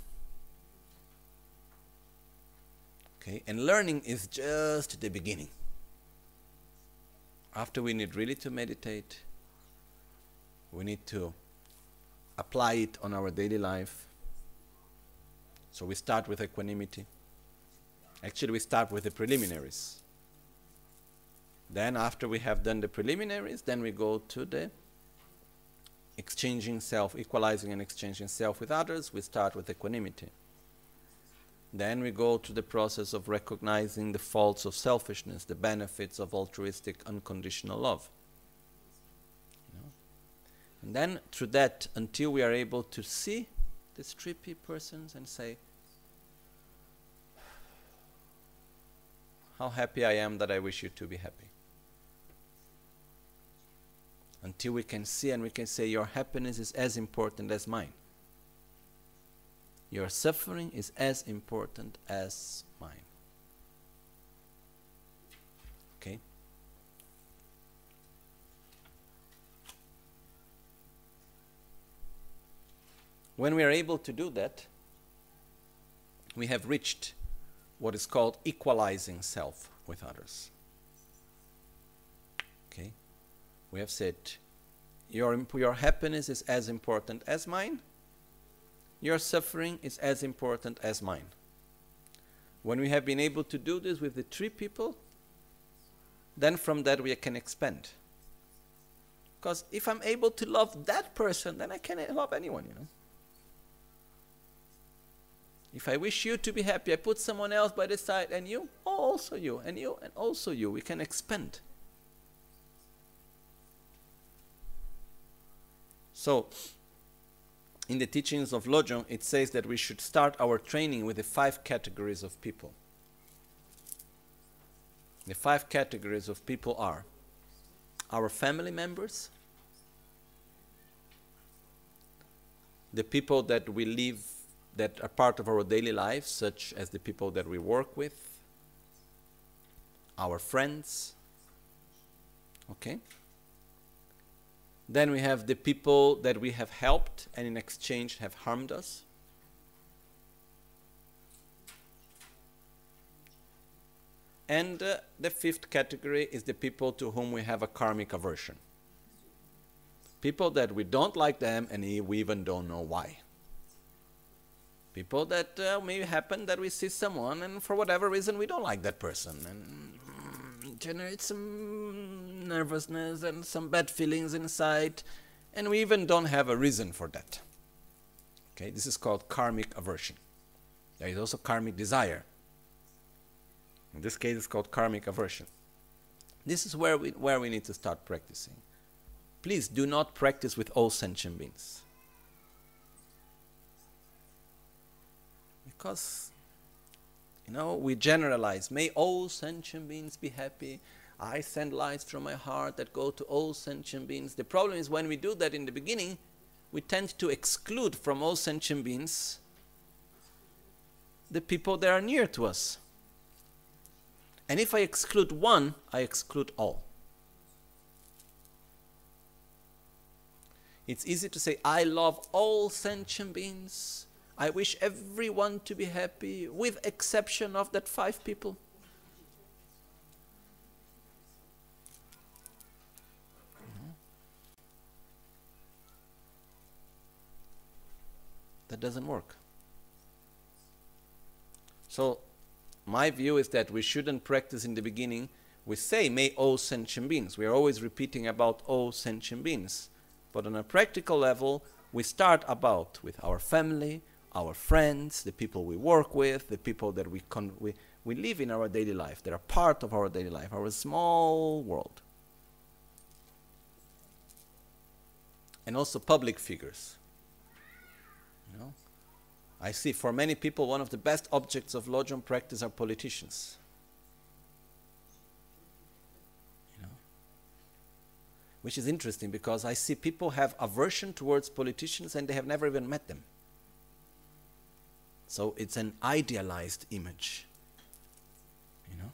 Okay, and learning is just the beginning. After we need really to meditate, we need to apply it on our daily life. So we start with equanimity. Actually, we start with the preliminaries. Then, after we have done the preliminaries, then we go to the exchanging self, equalizing and exchanging self with others. We start with equanimity. Then we go to the process of recognizing the faults of selfishness, the benefits of altruistic unconditional love. And then through that, until we are able to see these three persons and say, How happy I am that I wish you to be happy. Until we can see and we can say, Your happiness is as important as mine. Your suffering is as important as mine. Okay? When we are able to do that, we have reached what is called equalizing self with others. Okay? We have said, your, your happiness is as important as mine, your suffering is as important as mine. When we have been able to do this with the three people, then from that we can expand. Because if I'm able to love that person, then I can love anyone, you know. If I wish you to be happy, I put someone else by the side, and you, oh, also you, and you, and also you. We can expand. So, in the teachings of Lojong, it says that we should start our training with the five categories of people. The five categories of people are our family members, the people that we live, that are part of our daily life, such as the people that we work with, our friends. Okay? Then we have the people that we have helped and in exchange have harmed us. And uh, the fifth category is the people to whom we have a karmic aversion. People that we don't like them and we even don't know why. People that uh, may happen that we see someone and for whatever reason we don't like that person and generate some nervousness and some bad feelings inside, and we even don't have a reason for that. Okay, this is called karmic aversion. There is also karmic desire. In this case, it's called karmic aversion. This is where we, where we need to start practicing. Please do not practice with all sentient beings. Because know, we generalize. May all sentient beings be happy. I send lights from my heart that go to all sentient beings. The problem is when we do that in the beginning, we tend to exclude from all sentient beings the people that are near to us. And if I exclude one, I exclude all. It's easy to say, I love all sentient beings. I wish everyone to be happy, with exception of that five people. That doesn't work. So, my view is that we shouldn't practice in the beginning. We say, may all sentient beings. We are always repeating about all sentient beings. But on a practical level, we start about with our family, our friends, the people we work with, the people that we, con- we, we live in our daily life, that are part of our daily life, our small world. And also public figures. You know? I see for many people one of the best objects of Lojong practice are politicians. You know? Which is interesting because I see people have aversion towards politicians and they have never even met them. So it's an idealized image. You know?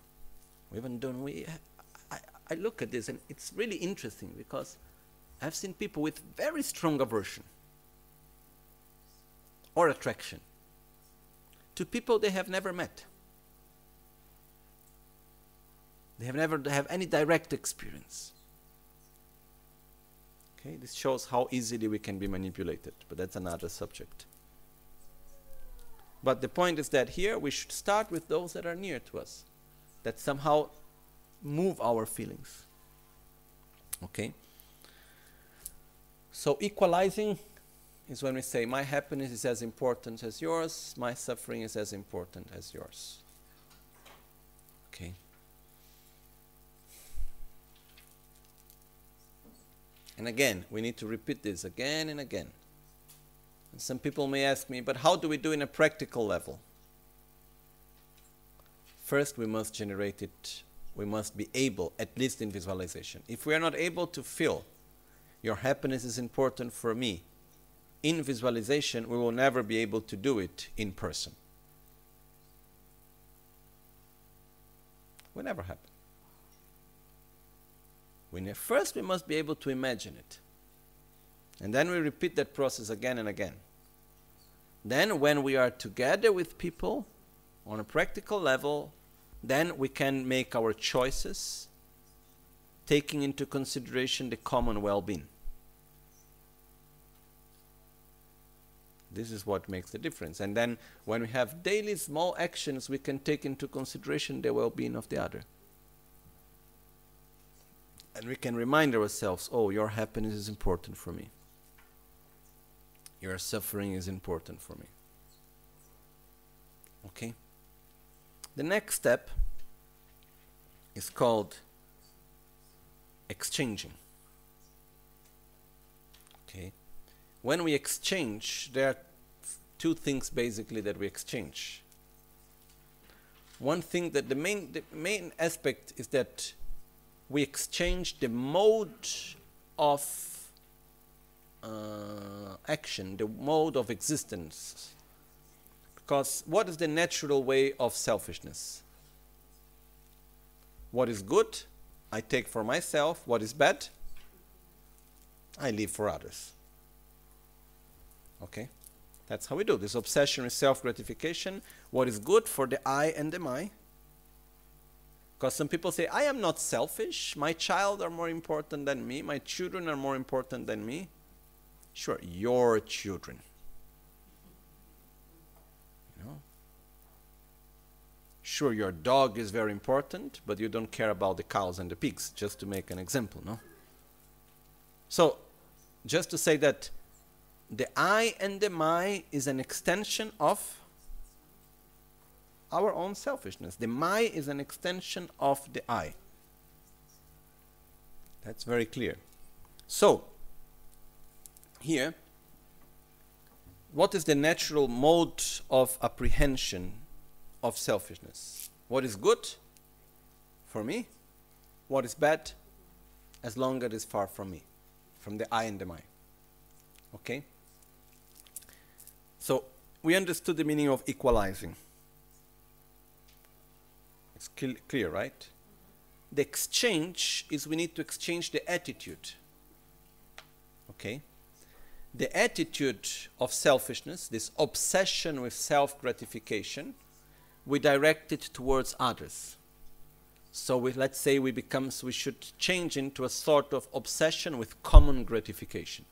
We haven't done we I, I look at this and it's really interesting because I've seen people with very strong aversion or attraction to people they have never met. They have never have any direct experience. Okay, this shows how easily we can be manipulated, but that's another subject. But the point is that here we should start with those that are near to us, that somehow move our feelings. Okay? So, equalizing is when we say, My happiness is as important as yours, my suffering is as important as yours. Okay? And again, we need to repeat this again and again. And some people may ask me, but how do we do in a practical level? First, we must generate it, we must be able, at least in visualization. If we are not able to feel your happiness is important for me in visualization, we will never be able to do it in person. Will never happen. We ne- first, we must be able to imagine it. And then we repeat that process again and again. Then, when we are together with people on a practical level, then we can make our choices taking into consideration the common well being. This is what makes the difference. And then, when we have daily small actions, we can take into consideration the well being of the other. And we can remind ourselves oh, your happiness is important for me. Your suffering is important for me. Okay? The next step is called exchanging. Okay? When we exchange, there are two things basically that we exchange. One thing that the main, the main aspect is that we exchange the mode of uh, action, the mode of existence. Because what is the natural way of selfishness? What is good, I take for myself. What is bad, I leave for others. Okay? That's how we do this obsession with self gratification. What is good for the I and the my because some people say, I am not selfish. My child are more important than me. My children are more important than me. Sure, your children. You know? Sure, your dog is very important, but you don't care about the cows and the pigs, just to make an example, no? So, just to say that the I and the my is an extension of our own selfishness. The my is an extension of the I. That's very clear. So, here, what is the natural mode of apprehension of selfishness? What is good for me? What is bad as long as it is far from me, from the I and the my? Okay? So, we understood the meaning of equalizing. It's clear, right? The exchange is we need to exchange the attitude. Okay? The attitude of selfishness, this obsession with self gratification, we direct it towards others. So we, let's say we become, we should change into a sort of obsession with common gratification.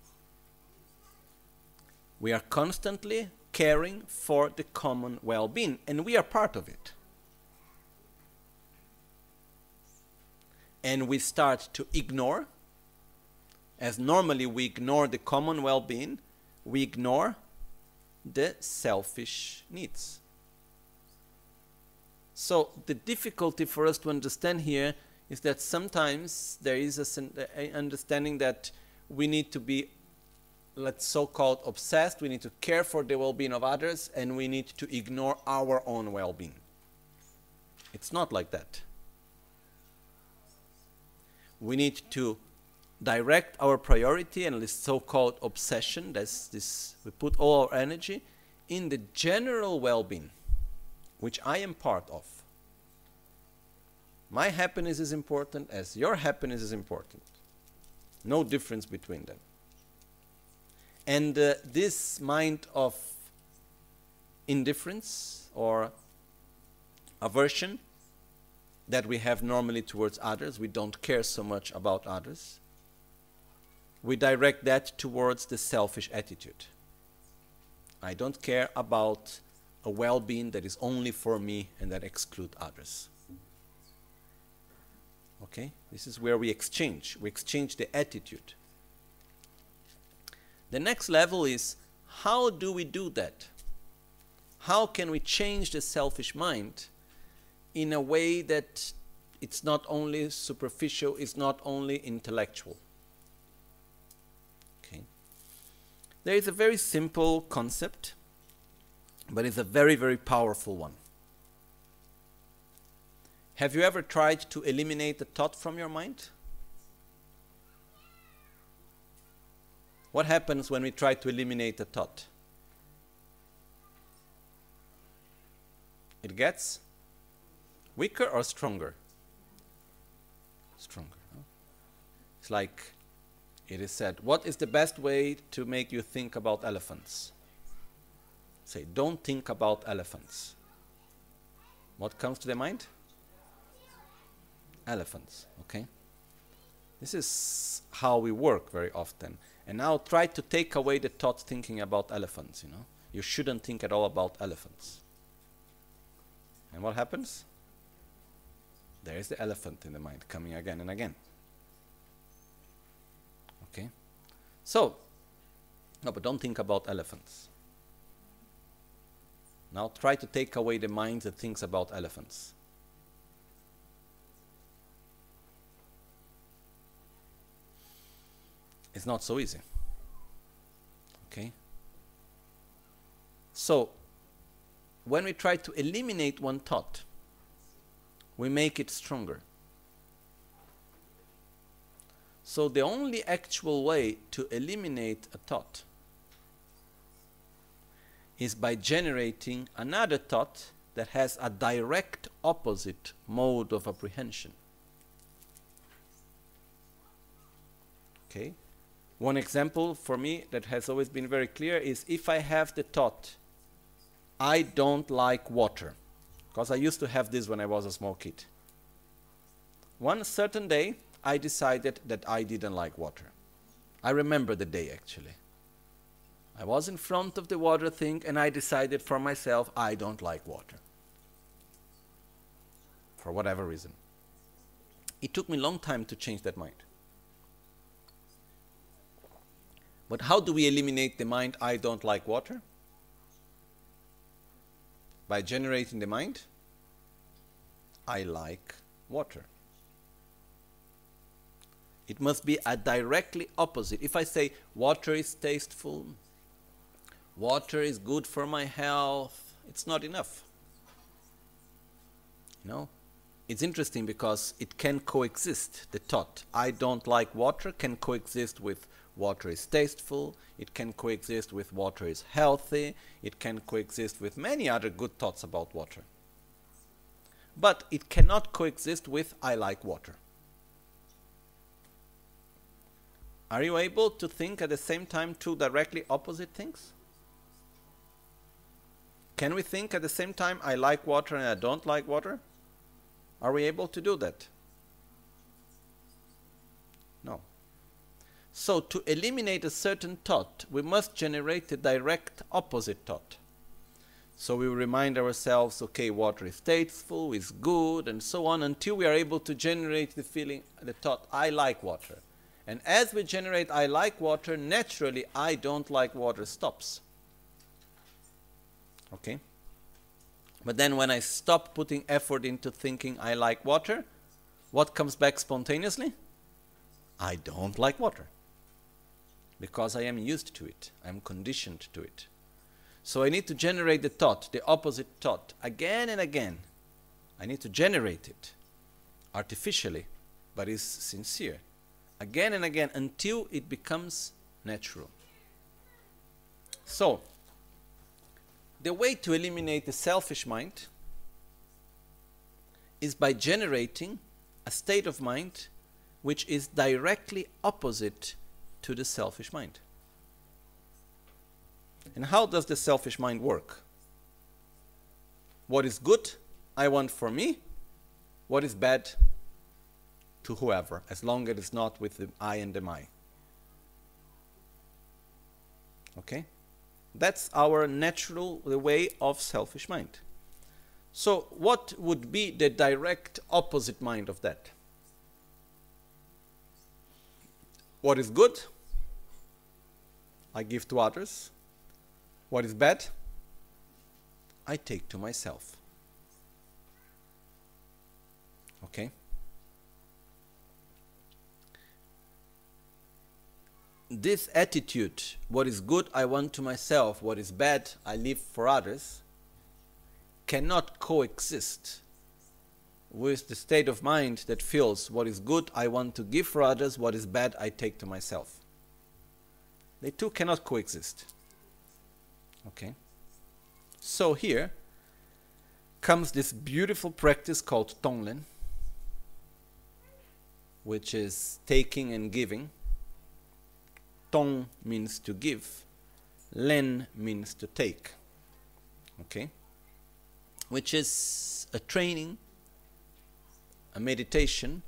We are constantly caring for the common well being, and we are part of it. and we start to ignore, as normally we ignore the common well being, we ignore the selfish needs. So, the difficulty for us to understand here is that sometimes there is a, understanding that we need to be, let's so called obsessed, we need to care for the well being of others, and we need to ignore our own well being. It's not like that we need to direct our priority and this so-called obsession that's this we put all our energy in the general well-being which i am part of my happiness is important as your happiness is important no difference between them and uh, this mind of indifference or aversion that we have normally towards others. We don't care so much about others. We direct that towards the selfish attitude. I don't care about a well being that is only for me and that exclude others. Okay? This is where we exchange. We exchange the attitude. The next level is how do we do that? How can we change the selfish mind in a way that it's not only superficial, it's not only intellectual? Okay. There is a very simple concept, but it's a very, very powerful one. Have you ever tried to eliminate a thought from your mind? What happens when we try to eliminate a thought? It gets weaker or stronger? Stronger. It's like it is said, what is the best way to make you think about elephants? Say, don't think about elephants. What comes to the mind? Elephants, okay? This is how we work very often. And now try to take away the thought thinking about elephants, you know. You shouldn't think at all about elephants. And what happens? There is the elephant in the mind coming again and again. Okay? So, no, but don't think about elephants. Now try to take away the mind that thinks about elephants. It's not so easy. Okay? So, when we try to eliminate one thought, we make it stronger. So, the only actual way to eliminate a thought is by generating another thought that has a direct opposite mode of apprehension. Okay? One example for me that has always been very clear is if I have the thought, I don't like water, because I used to have this when I was a small kid. One certain day, I decided that I didn't like water. I remember the day actually. I was in front of the water thing and I decided for myself I don't like water. For whatever reason. It took me a long time to change that mind. But how do we eliminate the mind I don't like water? By generating the mind I like water. It must be a directly opposite. If I say water is tasteful, water is good for my health, it's not enough. You know? It's interesting because it can coexist. The thought, I don't like water, can coexist with water is tasteful, it can coexist with water is healthy, it can coexist with many other good thoughts about water. But it cannot coexist with I like water. Are you able to think at the same time two directly opposite things? Can we think at the same time I like water and I don't like water? Are we able to do that? No. So to eliminate a certain thought, we must generate a direct opposite thought. So we remind ourselves, okay, water is tasteful, is good, and so on, until we are able to generate the feeling, the thought, I like water. And as we generate I like water, naturally I don't like water stops. Okay? But then when I stop putting effort into thinking I like water, what comes back spontaneously? I don't like water. Because I am used to it, I'm conditioned to it. So I need to generate the thought, the opposite thought, again and again. I need to generate it artificially, but is sincere again and again until it becomes natural. So, the way to eliminate the selfish mind is by generating a state of mind which is directly opposite to the selfish mind. And how does the selfish mind work? What is good, I want for me. What is bad, to whoever, as long as it's not with the I and the my. Okay? That's our natural the way of selfish mind. So, what would be the direct opposite mind of that? what is good, I give to others. What is bad, I take to myself. Okay? This attitude, what is good, I want to myself, what is bad, I leave for others, cannot coexist with the state of mind that feels what is good I want to give for others, what is bad I take to myself. They two cannot coexist. Okay? So here comes this beautiful practice called Tonglen, which is taking and giving. Tong means to give, Len means to take. Okay? Which is a training, a meditation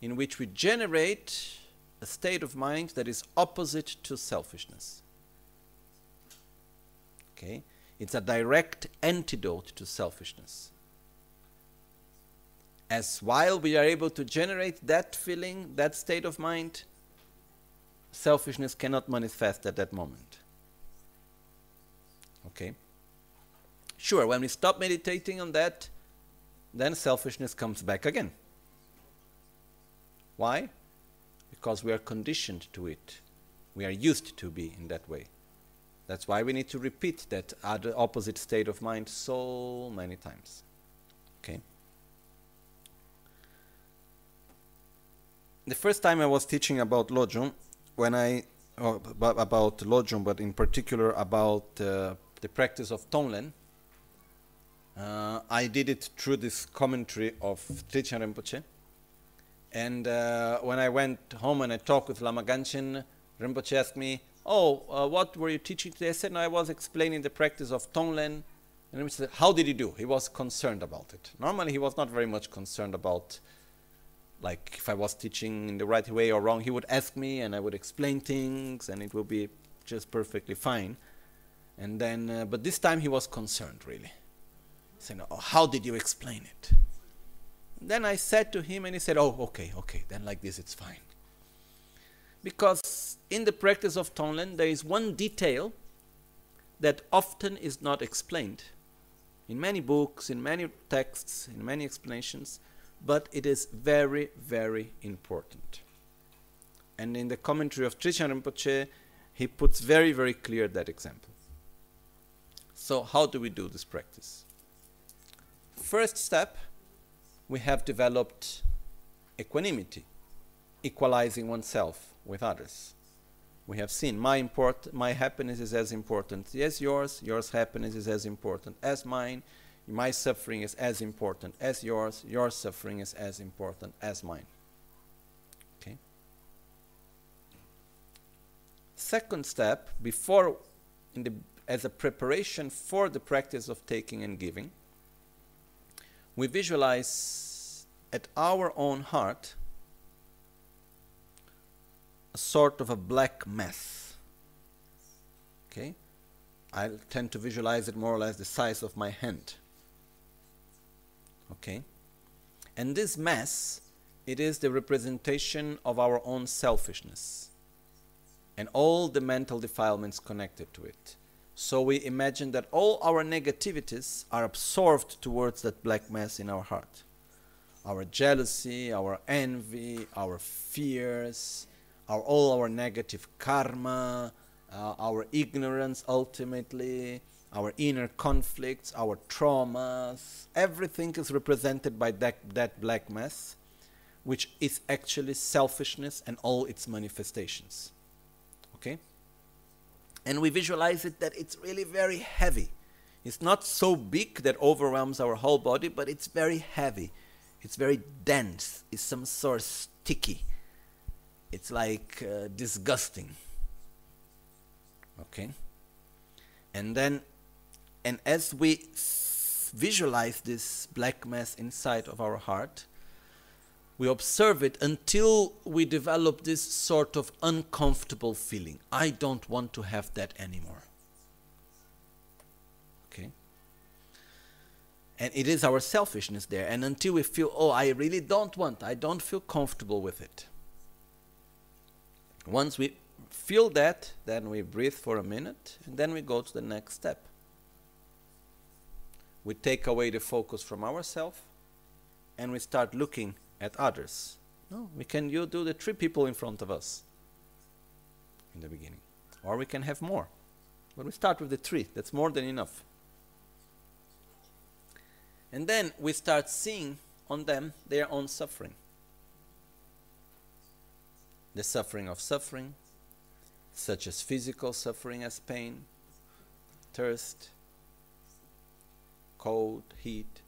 in which we generate a state of mind that is opposite to selfishness. Okay? It's a direct antidote to selfishness. As while we are able to generate that feeling, that state of mind, selfishness cannot manifest at that moment. Okay? Sure, when we stop meditating on that, then selfishness comes back again. Why? Because we are conditioned to it. We are used to be in that way. That's why we need to repeat that other opposite state of mind so many times. Okay? The first time I was teaching about Lojong, when I oh, about Lojong, but in particular about uh, the practice of Tonglen, uh, I did it through this commentary of Trijang Rinpoche. And uh, when I went home and I talked with Lama Gangchen, Rinpoche asked me, Oh, uh, what were you teaching today? I said, No, I was explaining the practice of Tonglen. And Rinpoche said, How did he do? He was concerned about it. Normally, he was not very much concerned about, like, if I was teaching in the right way or wrong. He would ask me and I would explain things and it would be just perfectly fine. And then, uh, but this time he was concerned, really. Saying, Oh, how did you explain it? Then I said to him, and he said, Oh, okay, okay, then like this it's fine. Because in the practice of Tonglen, there is one detail that often is not explained in many books, in many texts, in many explanations, but it is very, very important. And in the commentary of Trijang Rinpoche, he puts very, very clear that example. So, how do we do this practice? First step we have developed equanimity, equalizing oneself with others. We have seen my import, my happiness is as important as yours, yours happiness is as important as mine, my suffering is as important as yours, your suffering is as important as mine. Okay. Second step, before the as a preparation for the practice of taking and giving, we visualize at our own heart a sort of a black mass. Okay? I tend to visualize it more or less the size of my hand. Okay? And this mass, it is the representation of our own selfishness and all the mental defilements connected to it. So we imagine that all our negativities are absorbed towards that black mass in our heart. Our jealousy, our envy, our fears, our, all our negative karma, uh, our ignorance ultimately, our inner conflicts, our traumas, everything is represented by that, that black mass, which is actually selfishness and all its manifestations. Okay? and we visualize it that it's really very heavy. It's not so big that overwhelms our whole body, but it's very heavy. It's very dense. It's some sort of sticky. It's like uh, disgusting. Okay? And then, and as we visualize this black mass inside of our heart, we observe it until we develop this sort of uncomfortable feeling. I don't want to have that anymore. Okay? And it is our selfishness there. And until we feel, oh, I really don't want, I don't feel comfortable with it. Once we feel that, then we breathe for a minute and then we go to the next step. We take away the focus from ourselves and we start looking at others. No, we can you do the three people in front of us in the beginning. Or we can have more. But we start with the three. That's more than enough. And then we start seeing on them their own suffering. The suffering of suffering, such as physical suffering as pain, thirst, cold, heat.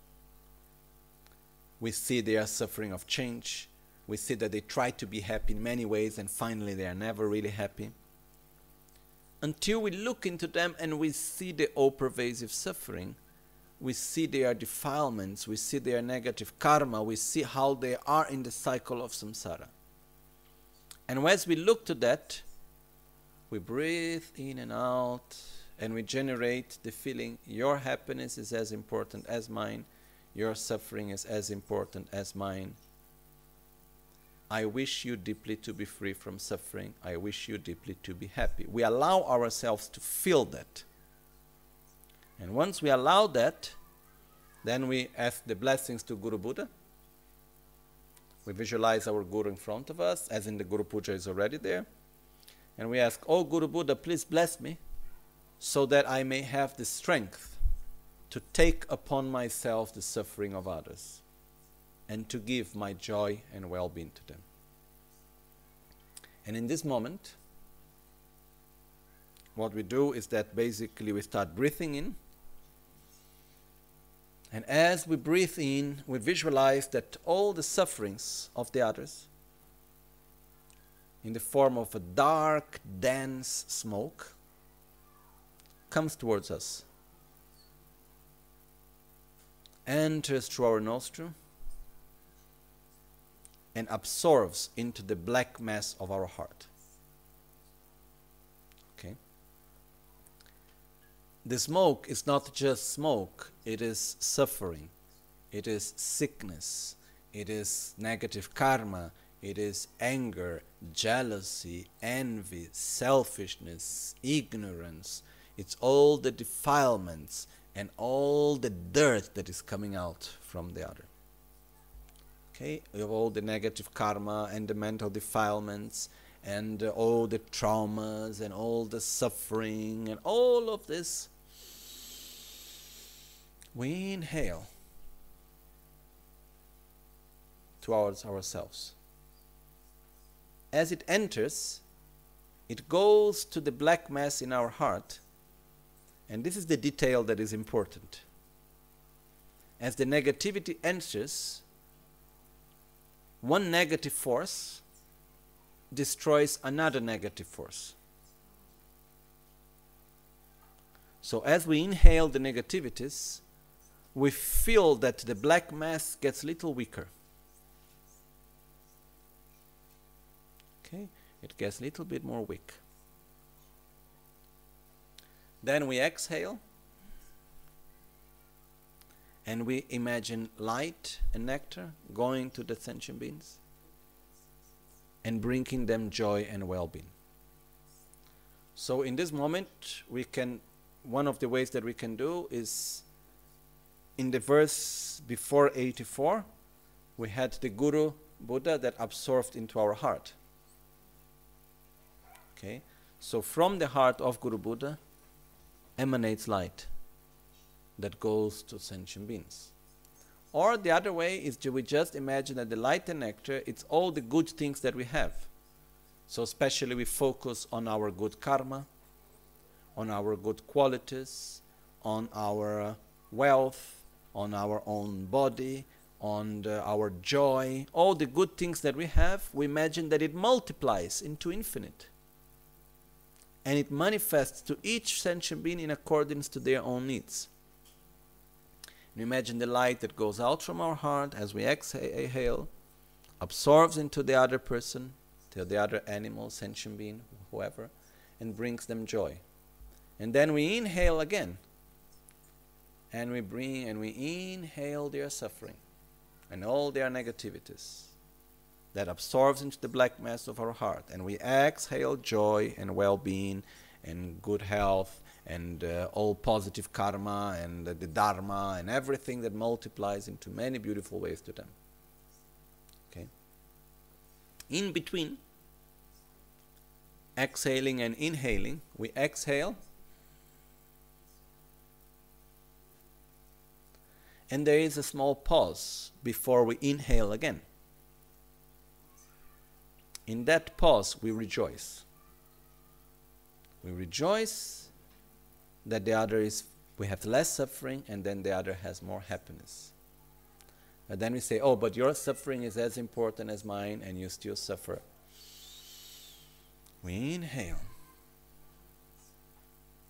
We see they are suffering of change. We see that they try to be happy in many ways and finally they are never really happy. Until we look into them and we see the all pervasive suffering, we see their defilements, we see their negative karma, we see how they are in the cycle of samsara. And as we look to that, we breathe in and out and we generate the feeling your happiness is as important as mine, your suffering is as important as mine. I wish you deeply to be free from suffering. I wish you deeply to be happy. We allow ourselves to feel that. And once we allow that, then we ask the blessings to Guru Buddha. We visualize our Guru in front of us, as in the Guru Puja is already there. And we ask, Oh Guru Buddha, please bless me so that I may have the strength to take upon myself the suffering of others and to give my joy and well being to them. And in this moment, what we do is that basically we start breathing in. And as we breathe in, we visualize that all the sufferings of the others, in the form of a dark, dense smoke, comes towards us, enters through our nostril, and absorbs into the black mass of our heart. Okay? The smoke is not just smoke, it is suffering, it is sickness, it is negative karma, it is anger, jealousy, envy, selfishness, ignorance, it's all the defilements and all the dirt that is coming out from the other. Okay, we have all the negative karma and the mental defilements and uh, all the traumas and all the suffering and all of this. We inhale towards ourselves. As it enters, it goes to the black mass in our heart and this is the detail that is important. As the negativity enters, one negative force destroys another negative force. So as we inhale the negativities, we feel that the black mass gets little weaker. Okay? It gets a little bit more weak. Then we exhale and we imagine light and nectar going to the sentient beings and bringing them joy and well being. So, in this moment, we can, one of the ways that we can do is in the verse before 84, we had the Guru Buddha that absorbed into our heart. Okay? So, from the heart of Guru Buddha, emanates light that goes to sentient beings. Or the other way is we just imagine that the light and nectar, it's all the good things that we have. So especially we focus on our good karma, on our good qualities, on our wealth, on our own body, on the, our joy, all the good things that we have, we imagine that it multiplies into infinite and it manifests to each sentient being in accordance to their own needs. And imagine the light that goes out from our heart as we exhale, absorbs into the other person, to the other animal, sentient being, whoever, and brings them joy. And then we inhale again. And we bring and we inhale their suffering and all their negativities that absorbs into the black mass of our heart. And we exhale joy and well being and good health and uh, all positive karma and the dharma and everything that multiplies into many beautiful ways to them. Okay? In between exhaling and inhaling, we exhale and there is a small pause before we inhale again. In that pause, we rejoice. We rejoice that the other is, we have less suffering, and then the other has more happiness. And then we say, oh, but your suffering is as important as mine, and you still suffer. We inhale.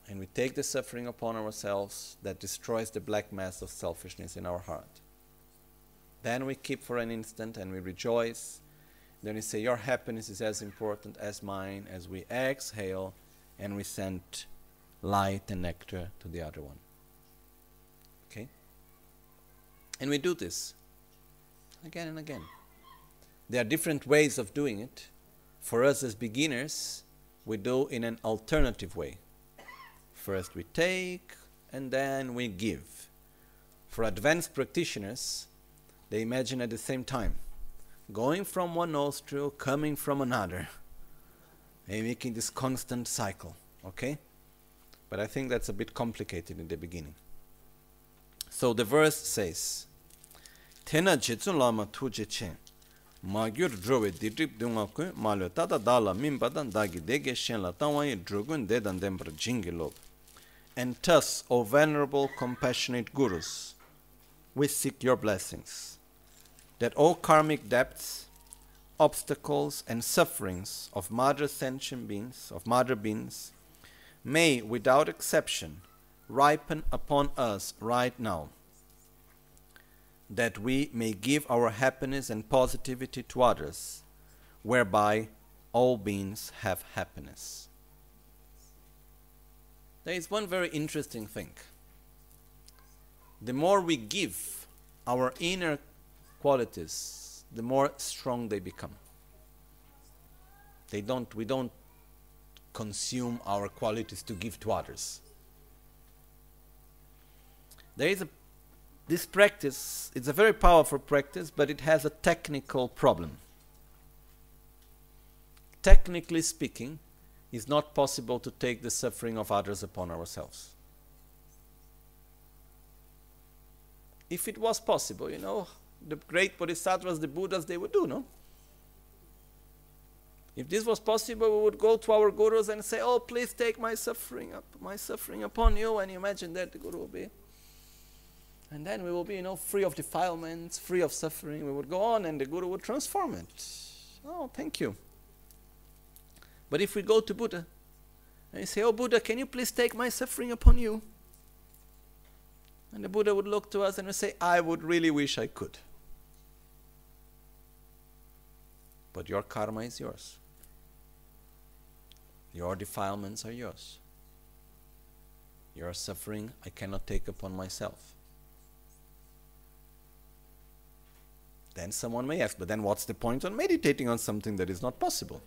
And we take the suffering upon ourselves that destroys the black mass of selfishness in our heart. Then we keep for an instant and we rejoice. Then we say, Your happiness is as important as mine as we exhale and we send light and nectar to the other one. Okay? And we do this again and again. There are different ways of doing it. For us as beginners, we do in an alternative way. First we take and then we give. For advanced practitioners, they imagine at the same time going from one nostril, coming from another, and making this constant cycle. Okay? But I think that's a bit complicated in the beginning. So the verse says, Tena jitsun lama tuje chen. Magyur didrip dunga ku malo tata dala mimbadan dagi dege shen la tawayi drogun dedan dembra jingi lob. And thus, O venerable, compassionate gurus, we seek your blessings, that all karmic debts, obstacles, and sufferings of mother sentient beings, of mother beings, may, without exception, ripen upon us right now, that we may give our happiness and positivity to others, whereby all beings have happiness. There is one very interesting thing. The more we give our inner qualities, the more strong they become. They don't, we don't consume our qualities to give to others. There is a this practice, it's a very powerful practice, but it has a technical problem. Technically speaking, it's not possible to take the suffering of others upon ourselves. If it was possible, you know, the great bodhisattvas, the Buddhas, they would do, no? If this was possible, we would go to our gurus and say, "Oh, please take my suffering up, my suffering upon you." And imagine that the guru will be, and then we will be, you know, free of defilements, free of suffering. We would go on, and the guru would transform it. Oh, thank you. But if we go to Buddha and you say, Oh, Buddha, can you please take my suffering upon you? And the Buddha would look to us and say, I would really wish I could. But your karma is yours. Your defilements are yours. Your suffering I cannot take upon myself. Then someone may ask, but then what's the point on meditating on something that is not possible?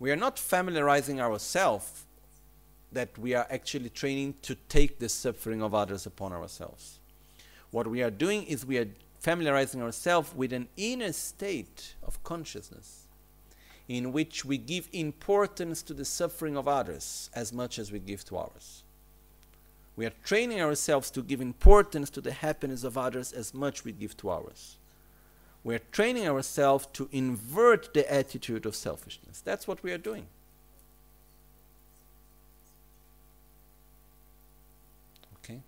we are not familiarizing ourselves that we are actually training to take the suffering of others upon ourselves. What we are doing is we are familiarizing ourselves with an inner state of consciousness in which we give importance to the suffering of others as much as we give to ours. We are training ourselves to give importance to the happiness of others as much we give to ours. We are training ourselves to invert the attitude of selfishness. That's what we are doing. Okay?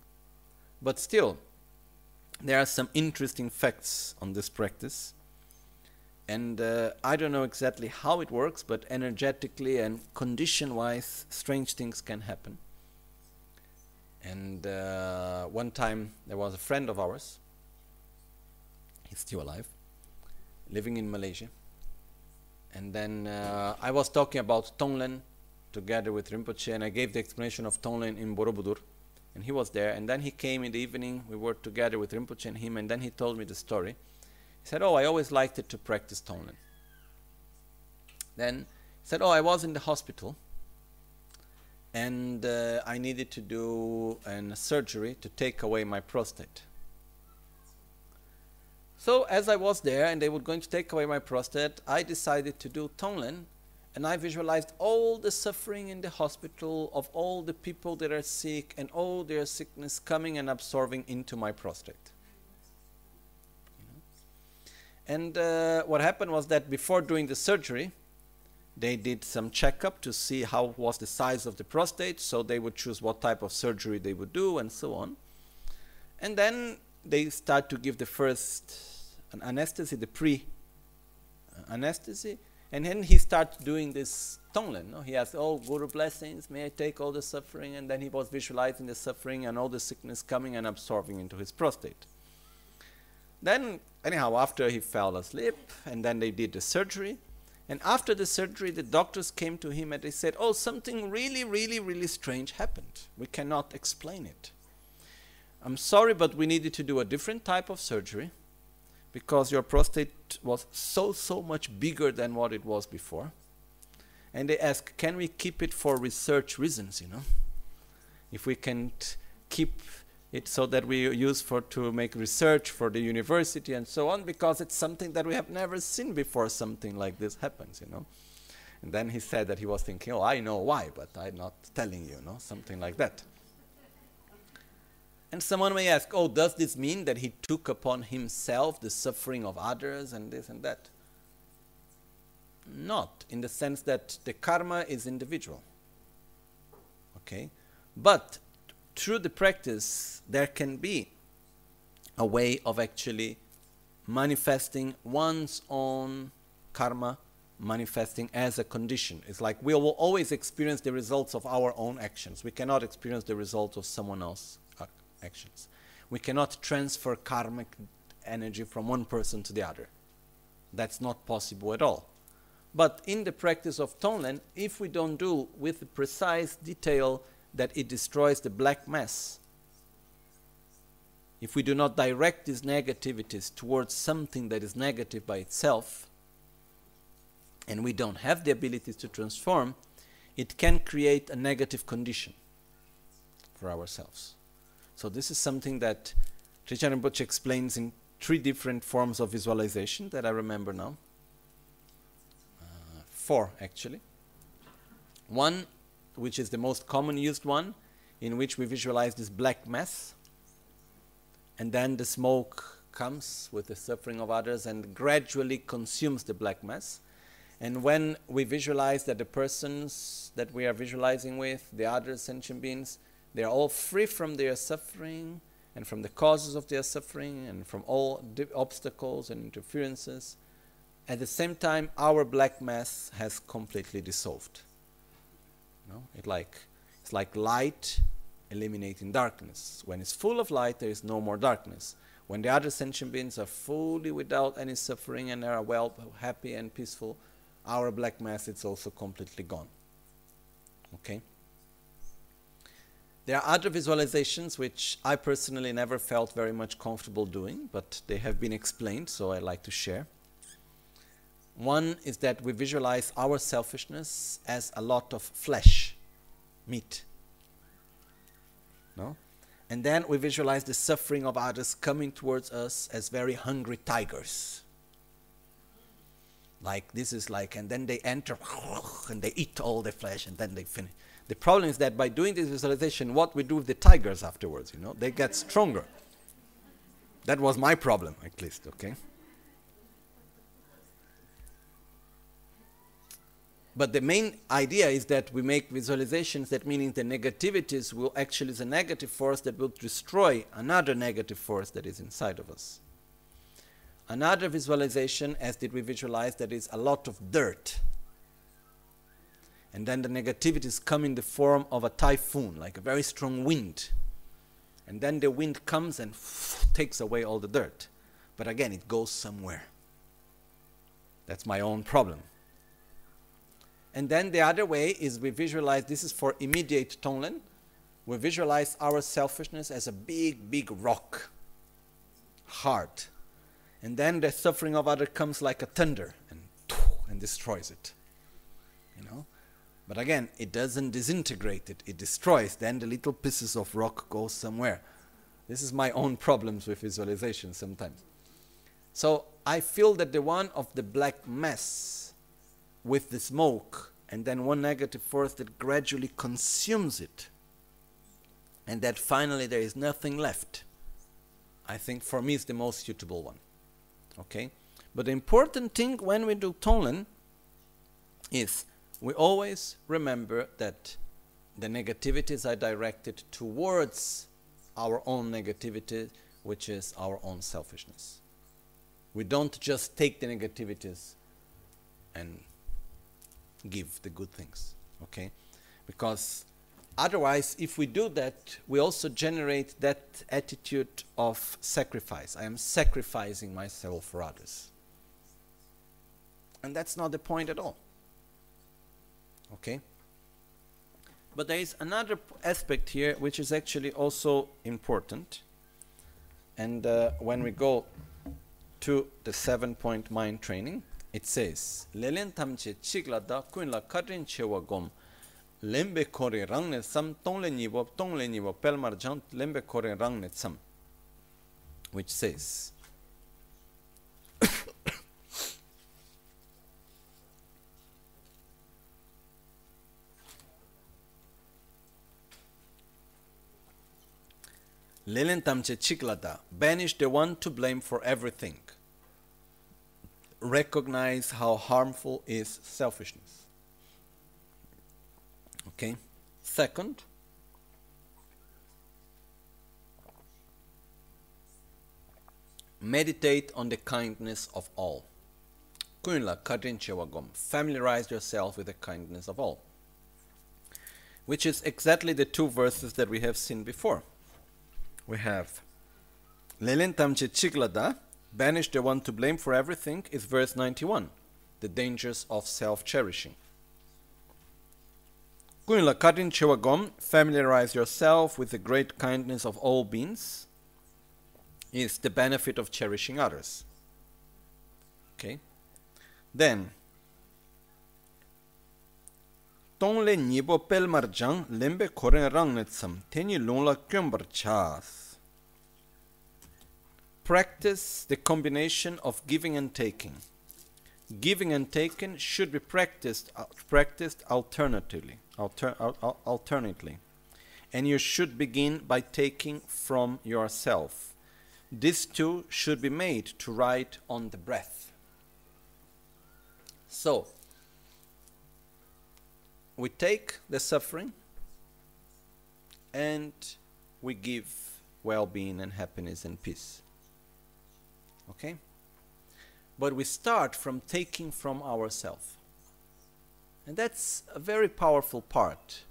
But still, there are some interesting facts on this practice. And uh, I don't know exactly how it works, but energetically and condition wise, strange things can happen. And uh, one time there was a friend of ours, he's still alive, living in Malaysia. And then uh, I was talking about Tonglen together with Rinpoche, and I gave the explanation of Tonglen in Borobudur. And he was there, and then he came in the evening. We were together with Rinpoche and him, and then he told me the story. He said, Oh, I always liked it to practice Tonglen. Then he said, Oh, I was in the hospital, and uh, I needed to do a surgery to take away my prostate. So as I was there and they were going to take away my prostate, I decided to do Tonglen and I visualized all the suffering in the hospital of all the people that are sick and all their sickness coming and absorbing into my prostate. And uh, what happened was that before doing the surgery, they did some checkup to see how was the size of the prostate, so they would choose what type of surgery they would do and so on. And then they start to give the first an anesthesia, the pre anesthesia, and then he starts doing this Tonglen. No? He has, oh, Guru blessings, may I take all the suffering? And then he was visualizing the suffering and all the sickness coming and absorbing into his prostate. Then, anyhow, after he fell asleep, and then they did the surgery. And after the surgery, the doctors came to him and they said, Oh, something really, really, really strange happened. We cannot explain it. I'm sorry, but we needed to do a different type of surgery because your prostate was so, so much bigger than what it was before. And they ask, can we keep it for research reasons, you know? If we can keep it so that we use for to make research for the university and so on, because it's something that we have never seen before something like this happens, you know? And then he said that he was thinking, oh, I know why, but I'm not telling you, you know, something like that. And someone may ask, oh, does this mean that he took upon himself the suffering of others and this and that? Not, in the sense that the karma is individual. Okay? But through the practice, there can be a way of actually manifesting one's own karma, manifesting as a condition. It's like we will always experience the results of our own actions. We cannot experience the results of someone else actions. We cannot transfer karmic energy from one person to the other. That's not possible at all. But in the practice of Tonglen, if we don't do with the precise detail that it destroys the black mass, if we do not direct these negativities towards something that is negative by itself, and we don't have the ability to transform, it can create a negative condition for ourselves. So this is something that Trijang Rinpoche explains in three different forms of visualization that I remember now. Uh, four, actually. One, which is the most common used one, in which we visualize this black mass, and then the smoke comes with the suffering of others and gradually consumes the black mass. And when we visualize that the persons that we are visualizing with, the other sentient beings, they are all free from their suffering and from the causes of their suffering and from all obstacles and interferences. At the same time, our black mass has completely dissolved. No? It like, it's like light eliminating darkness. When it's full of light, there is no more darkness. When the other sentient beings are fully without any suffering and are well, happy and peaceful, our black mass is also completely gone. Okay? There are other visualizations which I personally never felt very much comfortable doing, but they have been explained, so I like to share. One is that we visualize our selfishness as a lot of flesh, meat. No? And then we visualize the suffering of others coming towards us as very hungry tigers. Like this is like, and then they enter and they eat all the flesh and then they finish. The problem is that by doing this visualization, what we do with the tigers afterwards, you know, they get stronger. That was my problem, at least, okay? But the main idea is that we make visualizations that meaning the negativities will actually is a negative force that will destroy another negative force that is inside of us. Another visualization, as did we visualize, that is a lot of dirt and then the negativities come in the form of a typhoon, like a very strong wind. And then the wind comes and takes away all the dirt. But again, it goes somewhere. That's my own problem. And then the other way is we visualize this is for immediate Tonglen. we visualize our selfishness as a big, big rock, hard. And then the suffering of other comes like a thunder and, and destroys it. But again, it doesn't disintegrate it, it destroys. Then the little pieces of rock go somewhere. This is my own problems with visualization sometimes. So I feel that the one of the black mass with the smoke and then one negative force that gradually consumes it and that finally there is nothing left. I think for me is the most suitable one. Okay? But the important thing when we do Tonglen is we always remember that the negativities are directed towards our own negativity, which is our own selfishness. We don't just take the negativities and give the good things, okay? Because otherwise, if we do that, we also generate that attitude of sacrifice. I am sacrificing myself for others. And that's not the point at all. Okay? But there is another aspect here which is actually also important. And uh, when we go to the seven point mind training, it says, Lelen tamche chikla da kuinla katrin chewa gom, lembe kore rangne sam tongle nibo, tongle nibo pelmar jant lembe kore rangne sam. Which says, Lelen tamche chiklada, banish the one to blame for everything. Recognize how harmful is selfishness. Okay? Second, meditate on the kindness of all. Kuinla kadrinchewagom. Familiarize yourself with the kindness of all. Which is exactly the two verses that we have seen before we have Lelen tamche chiglada, banish the one to blame for everything, is verse 91, the dangers of self cherishing. Kunila katin chewagom, familiarize yourself with the great kindness of all beings, is the benefit of cherishing others. Okay? Then, tong le nibo pel marjang lembe koren rang netsam teni longla kyombar chas. Practice the combination of giving and taking. Giving and taking should be practiced uh, practiced alternatively, alter, al, alternately, and you should begin by taking from yourself. This too should be made to ride on the breath. So, we take the suffering and we give well being and happiness and peace. Okay? But we start from taking from ourselves. And that's a very powerful part,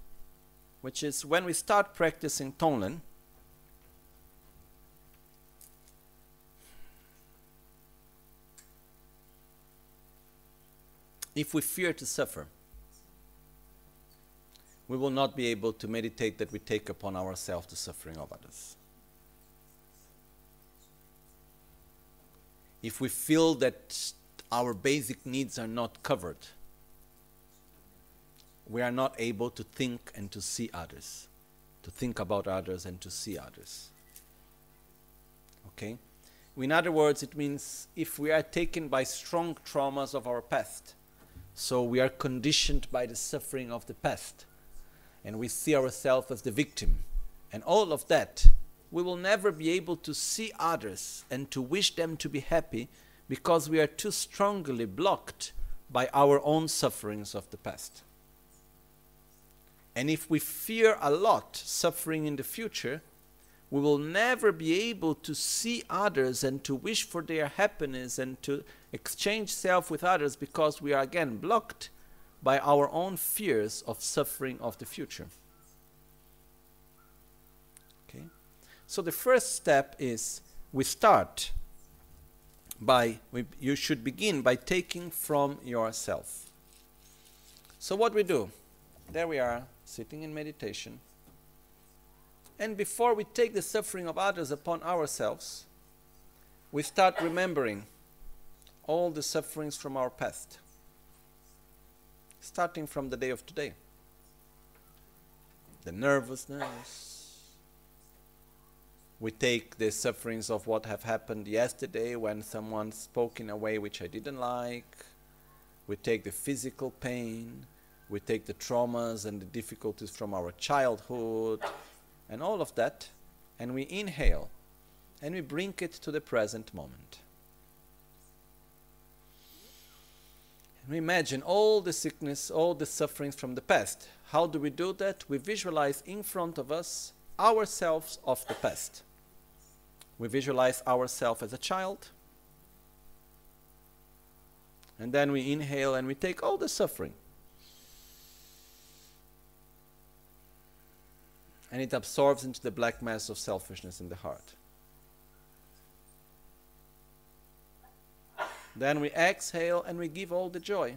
which is when we start practicing Tonglen, if we fear to suffer, we will not be able to meditate that we take upon ourselves the suffering of others. If we feel that our basic needs are not covered, we are not able to think and to see others, to think about others and to see others. Okay? In other words, it means if we are taken by strong traumas of our past, so we are conditioned by the suffering of the past, and we see ourselves as the victim, and all of that, we will never be able to see others and to wish them to be happy because we are too strongly blocked by our own sufferings of the past. And if we fear a lot suffering in the future, we will never be able to see others and to wish for their happiness and to exchange self with others because we are again blocked by our own fears of suffering of the future. Okay? So the first step is we start by, we, you should begin by taking from yourself. So what we do, there we are, sitting in meditation. And before we take the suffering of others upon ourselves, we start remembering all the sufferings from our past, starting from the day of today. The nervousness. We take the sufferings of what have happened yesterday when someone spoke in a way which I didn't like. We take the physical pain. We take the traumas and the difficulties from our childhood and all of that, and we inhale and we bring it to the present moment. And we imagine all the sickness, all the sufferings from the past. How do we do that? We visualize in front of us ourselves of the past. We visualize ourselves as a child. And then we inhale and we take all the suffering and it absorbs into the black mass of selfishness in the heart. Then we exhale and we give all the joy.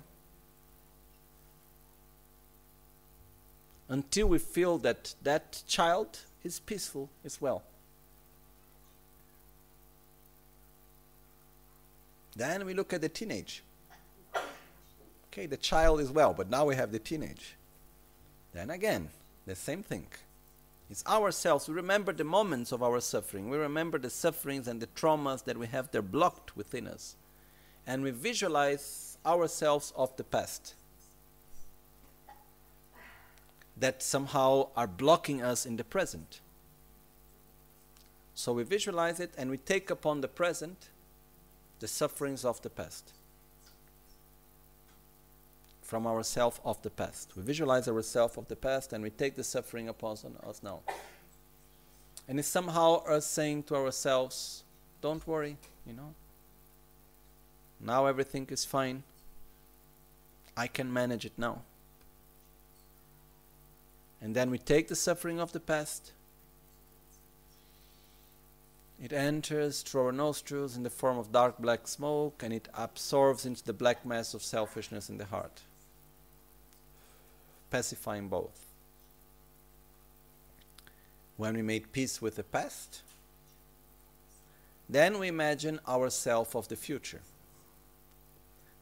Until we feel that that child is peaceful, is well. Then we look at the teenage. Okay, the child is well, but now we have the teenage. Then again, the same thing. It's ourselves. We remember the moments of our suffering. We remember the sufferings and the traumas that we have there blocked within us. And we visualize ourselves of the past that somehow are blocking us in the present. So we visualize it and we take upon the present the sufferings of the past from ourself of the past. We visualize ourself of the past and we take the suffering upon us now. And it's somehow us saying to ourselves, don't worry, you know. Now everything is fine. I can manage it now. And then we take the suffering of the past. It enters through our nostrils in the form of dark black smoke and it absorbs into the black mass of selfishness in the heart pacifying both. When we make peace with the past, then we imagine ourself of the future.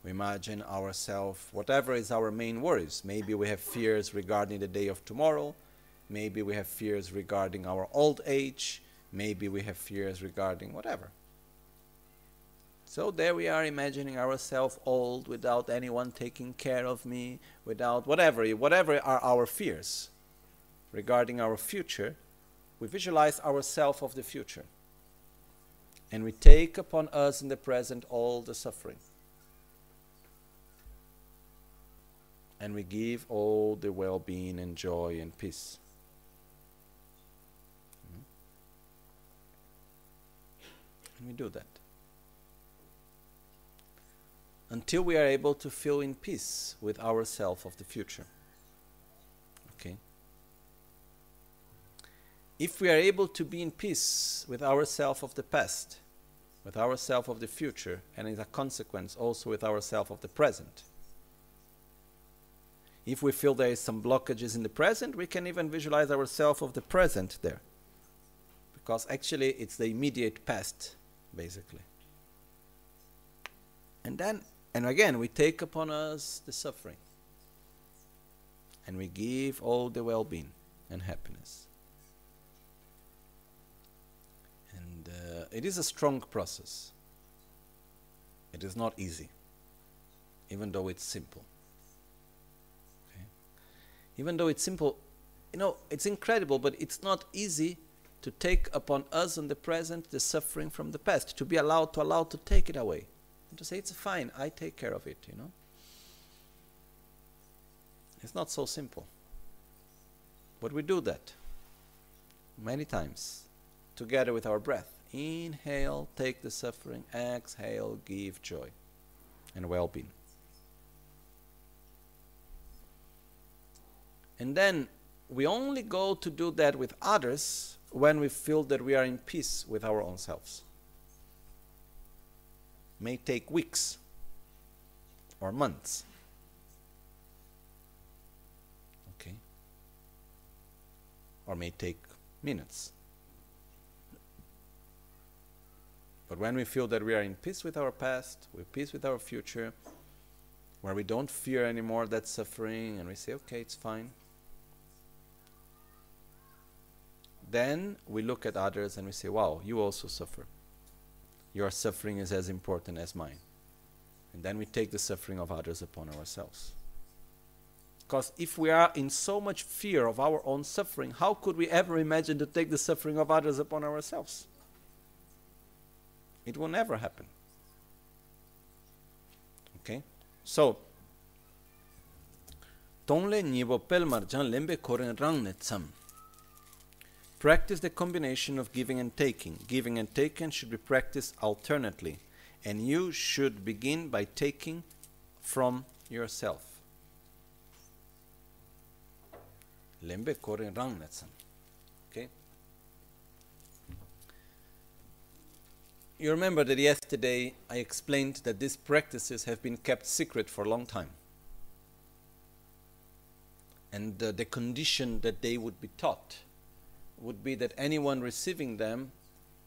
We imagine ourselves, whatever is our main worries. Maybe we have fears regarding the day of tomorrow. Maybe we have fears regarding our old age. Maybe we have fears regarding whatever. So there we are imagining ourselves old without anyone taking care of me, without whatever, whatever are our fears regarding our future, we visualize ourselves of the future. And we take upon us in the present all the suffering. And we give all the well being and joy and peace. Hmm? And we do that. until we are able to feel in peace with ourself of the future. Okay? If we are able to be in peace with ourself of the past, with ourself of the future, and as a consequence also with ourself of the present, if we feel there is some blockages in the present, we can even visualize ourselves of the present there. Because actually it's the immediate past, basically. And then and again, we take upon us the suffering. And we give all the well being and happiness. And uh, it is a strong process. It is not easy, even though it's simple. Even though it's simple, you know, it's incredible, but it's not easy to take upon us in the present the suffering from the past, to be allowed to allow to take it away and to say it's fine, I take care of it, you know. It's not so simple. But we do that many times together with our breath. Inhale, take the suffering, exhale, give joy and well being. And then we only go to do that with others when we feel that we are in peace with our own selves may take weeks or months. Okay? Or may take minutes. But when we feel that we are in peace with our past, we're peace with our future, where we don't fear anymore that suffering and we say, okay, it's fine. Then we look at others and we say, wow, you also suffer. Your suffering is as important as mine. And then we take the suffering of others upon ourselves. Because if we are in so much fear of our own suffering, how could we ever imagine to take the suffering of others upon ourselves? It will never happen. Okay? So, Tongle Nibo Pelmar Jan Lembe Koren Rang Tsam. Practice the combination of giving and taking. Giving and taking should be practiced alternately, and you should begin by taking from yourself. Lembe Koren Rang Tsam. Okay? You remember that yesterday I explained that these practices have been kept secret for a long time. And uh, the condition that they would be taught would be that anyone receiving them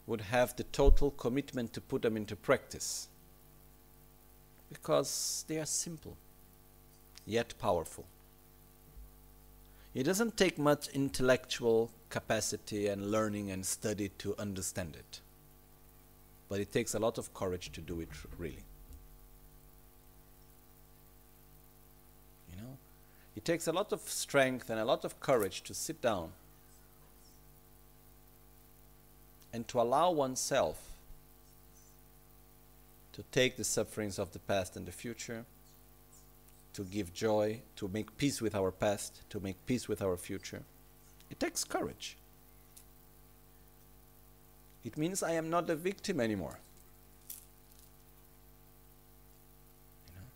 would have the total commitment to put them into practice. Because they are simple, yet powerful. It doesn't take much intellectual capacity and learning and study to understand it but it takes a lot of courage to do it really. You know, it takes a lot of strength and a lot of courage to sit down and to allow oneself to take the sufferings of the past and the future, to give joy, to make peace with our past, to make peace with our future. It takes courage. It means I am not a victim anymore. You know?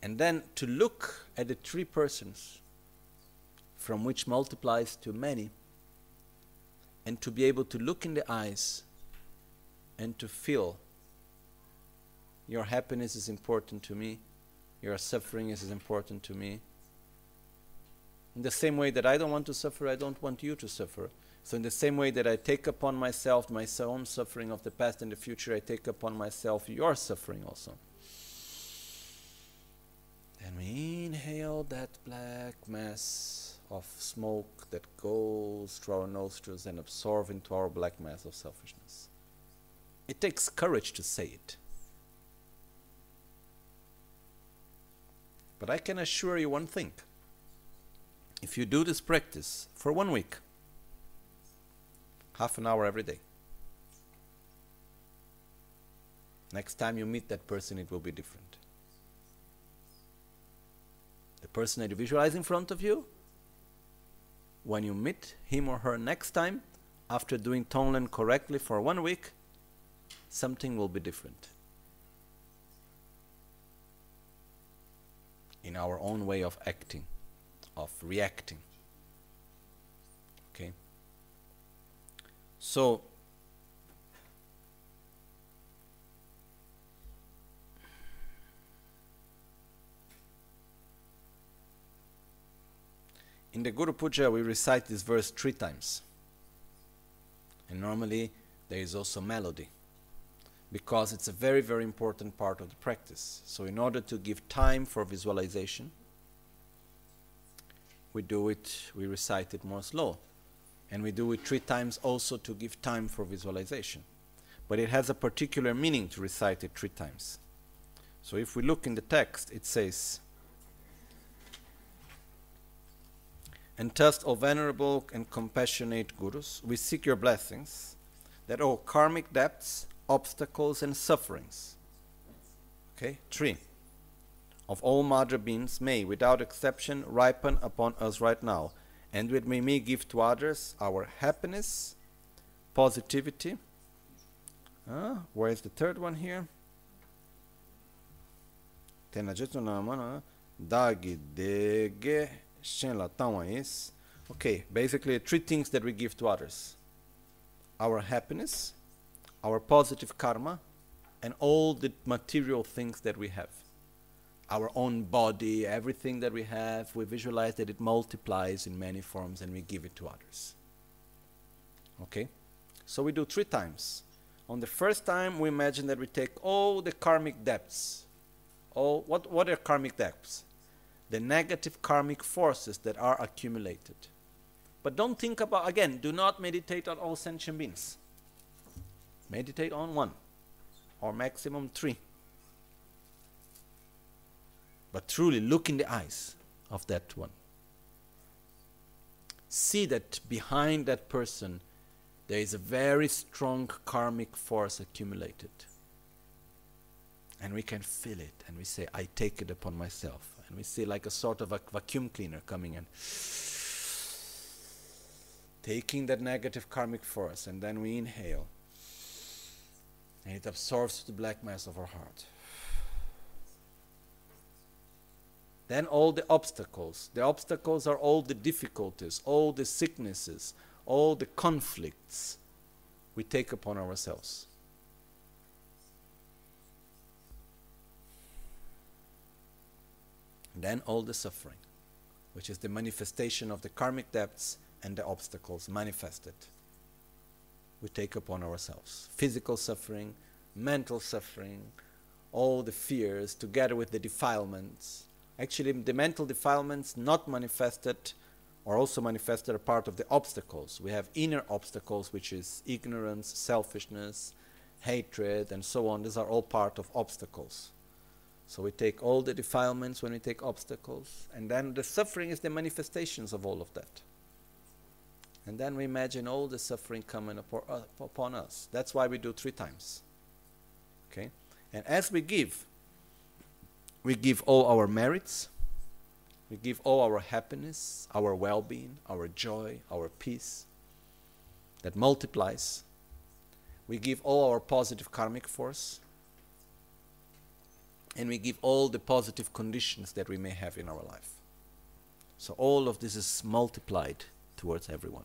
And then to look at the three persons from which multiplies to many, and to be able to look in the eyes and to feel your happiness is important to me, your suffering is important to me. In the same way that I don't want to suffer, I don't want you to suffer. So, in the same way that I take upon myself my own suffering of the past and the future, I take upon myself your suffering also. And we inhale that black mass of smoke that goes through our nostrils and absorb into our black mass of selfishness. It takes courage to say it. But I can assure you one thing. If you do this practice for one week, half an hour every day. Next time you meet that person, it will be different. The person that you visualize in front of you, when you meet him or her next time, after doing Tonglen correctly for one week, something will be different. In our own way of acting, of reacting. Okay? So, in the Guru Puja, we recite this verse three times. And normally, there is also melody because it's a very, very important part of the practice. So, in order to give time for visualization, we do it, we recite it more slow. And we do it three times also to give time for visualization. But it has a particular meaning to recite it three times. So if we look in the text, it says, And test O venerable and compassionate gurus, we seek your blessings that all karmic debts, obstacles, and sufferings, okay, three, of all mother beings may, without exception, ripen upon us right now and with may give to others our happiness, positivity. Uh, where is the third one here? Okay, basically three things that we give to others. Our happiness, our positive karma, and all the material things that we have. our own body, everything that we have, we visualize that it multiplies in many forms and we give it to others. Okay? So we do three times. On the first time, we imagine that we take all the karmic debts. All, what, what are karmic debts? The negative karmic forces that are accumulated. But don't think about, again, do not meditate on all sentient beings. Meditate on one, or maximum three. But truly look in the eyes of that one. See that behind that person there is a very strong karmic force accumulated. And we can feel it, and we say, I take it upon myself. We see like a sort of a vacuum cleaner coming in, taking that negative karmic force, and then we inhale. And it absorbs the black mass of our heart. Then all the obstacles. The obstacles are all the difficulties, all the sicknesses, all the conflicts we take upon ourselves. Then all the suffering, which is the manifestation of the karmic debts and the obstacles manifested, we take upon ourselves. Physical suffering, mental suffering, all the fears, together with the defilements. Actually, the mental defilements not manifested are also manifested are part of the obstacles. We have inner obstacles, which is ignorance, selfishness, hatred, and so on. These are all part of obstacles. So we take all the defilements when we take obstacles, and then the suffering is the manifestations of all of that. And then we imagine all the suffering coming uh, upon us. That's why we do three times. Okay? And as we give, we give all our merits, we give all our happiness, our well being, our joy, our peace that multiplies. We give all our positive karmic force. And we give all the positive conditions that we may have in our life. So all of this is multiplied towards everyone.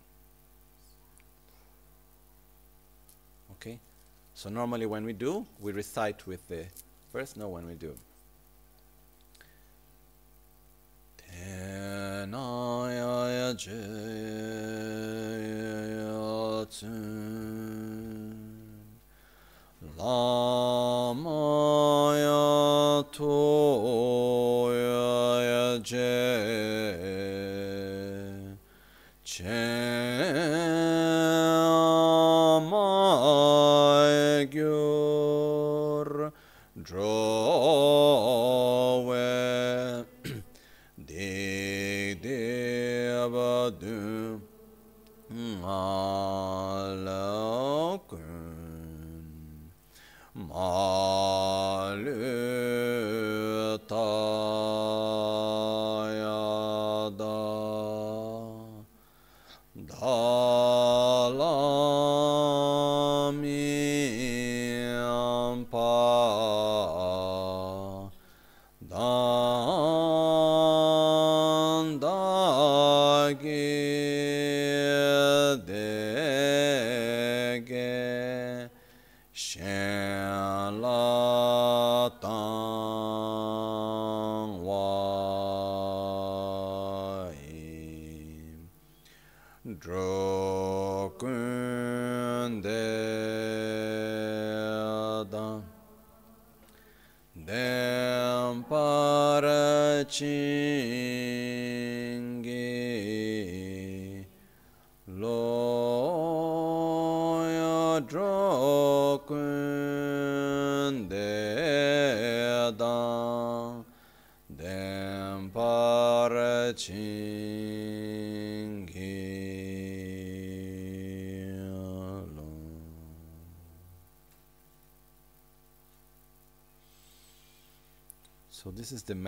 Okay? So normally when we do, we recite with the first, no, when we do. Tenaya Lamaya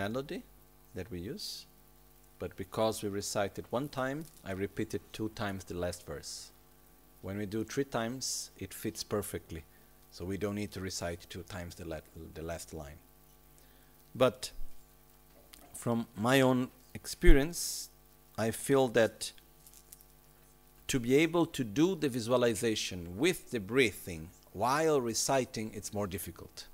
melody that we use. But because we recite it one time, I repeat it two times the last verse. When we do three times, it fits perfectly. So we don't need to recite two times the, la- the last line. But from my own experience, I feel that to be able to do the visualization with the breathing while reciting, it's more difficult.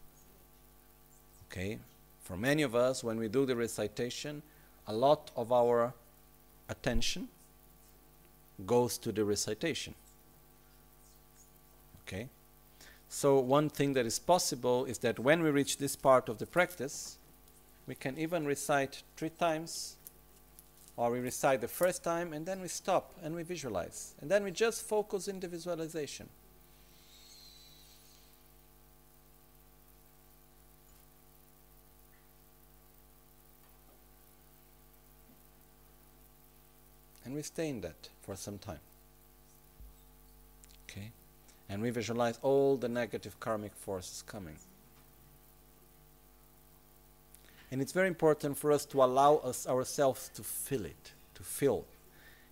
Okay? For many of us, when we do the recitation, a lot of our attention goes to the recitation. Okay? So, one thing that is possible is that when we reach this part of the practice, we can even recite three times, or we recite the first time and then we stop and we visualize. And then we just focus in the visualization. We stay in that for some time. Okay? And we visualize all the negative karmic forces coming. And it's very important for us to allow us ourselves to feel it, to feel,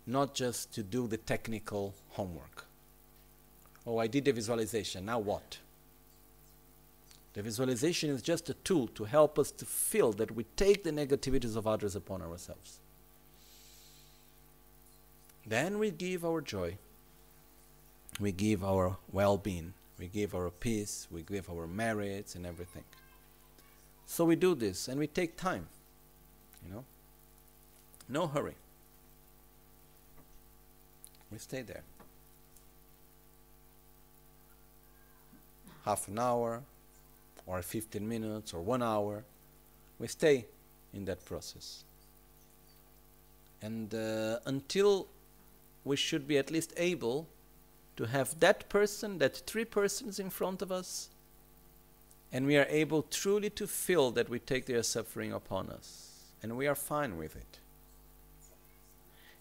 not just to do the technical homework. Oh, I did the visualization, now what? The visualization is just a tool to help us to feel that we take the negativities of others upon ourselves. Then we give our joy, we give our well being, we give our peace, we give our merits and everything. So we do this and we take time, you know. No hurry. We stay there. Half an hour, or 15 minutes, or one hour. We stay in that process. And uh, until we should be at least able to have that person, that three persons in front of us, and we are able truly to feel that we take their suffering upon us, and we are fine with it.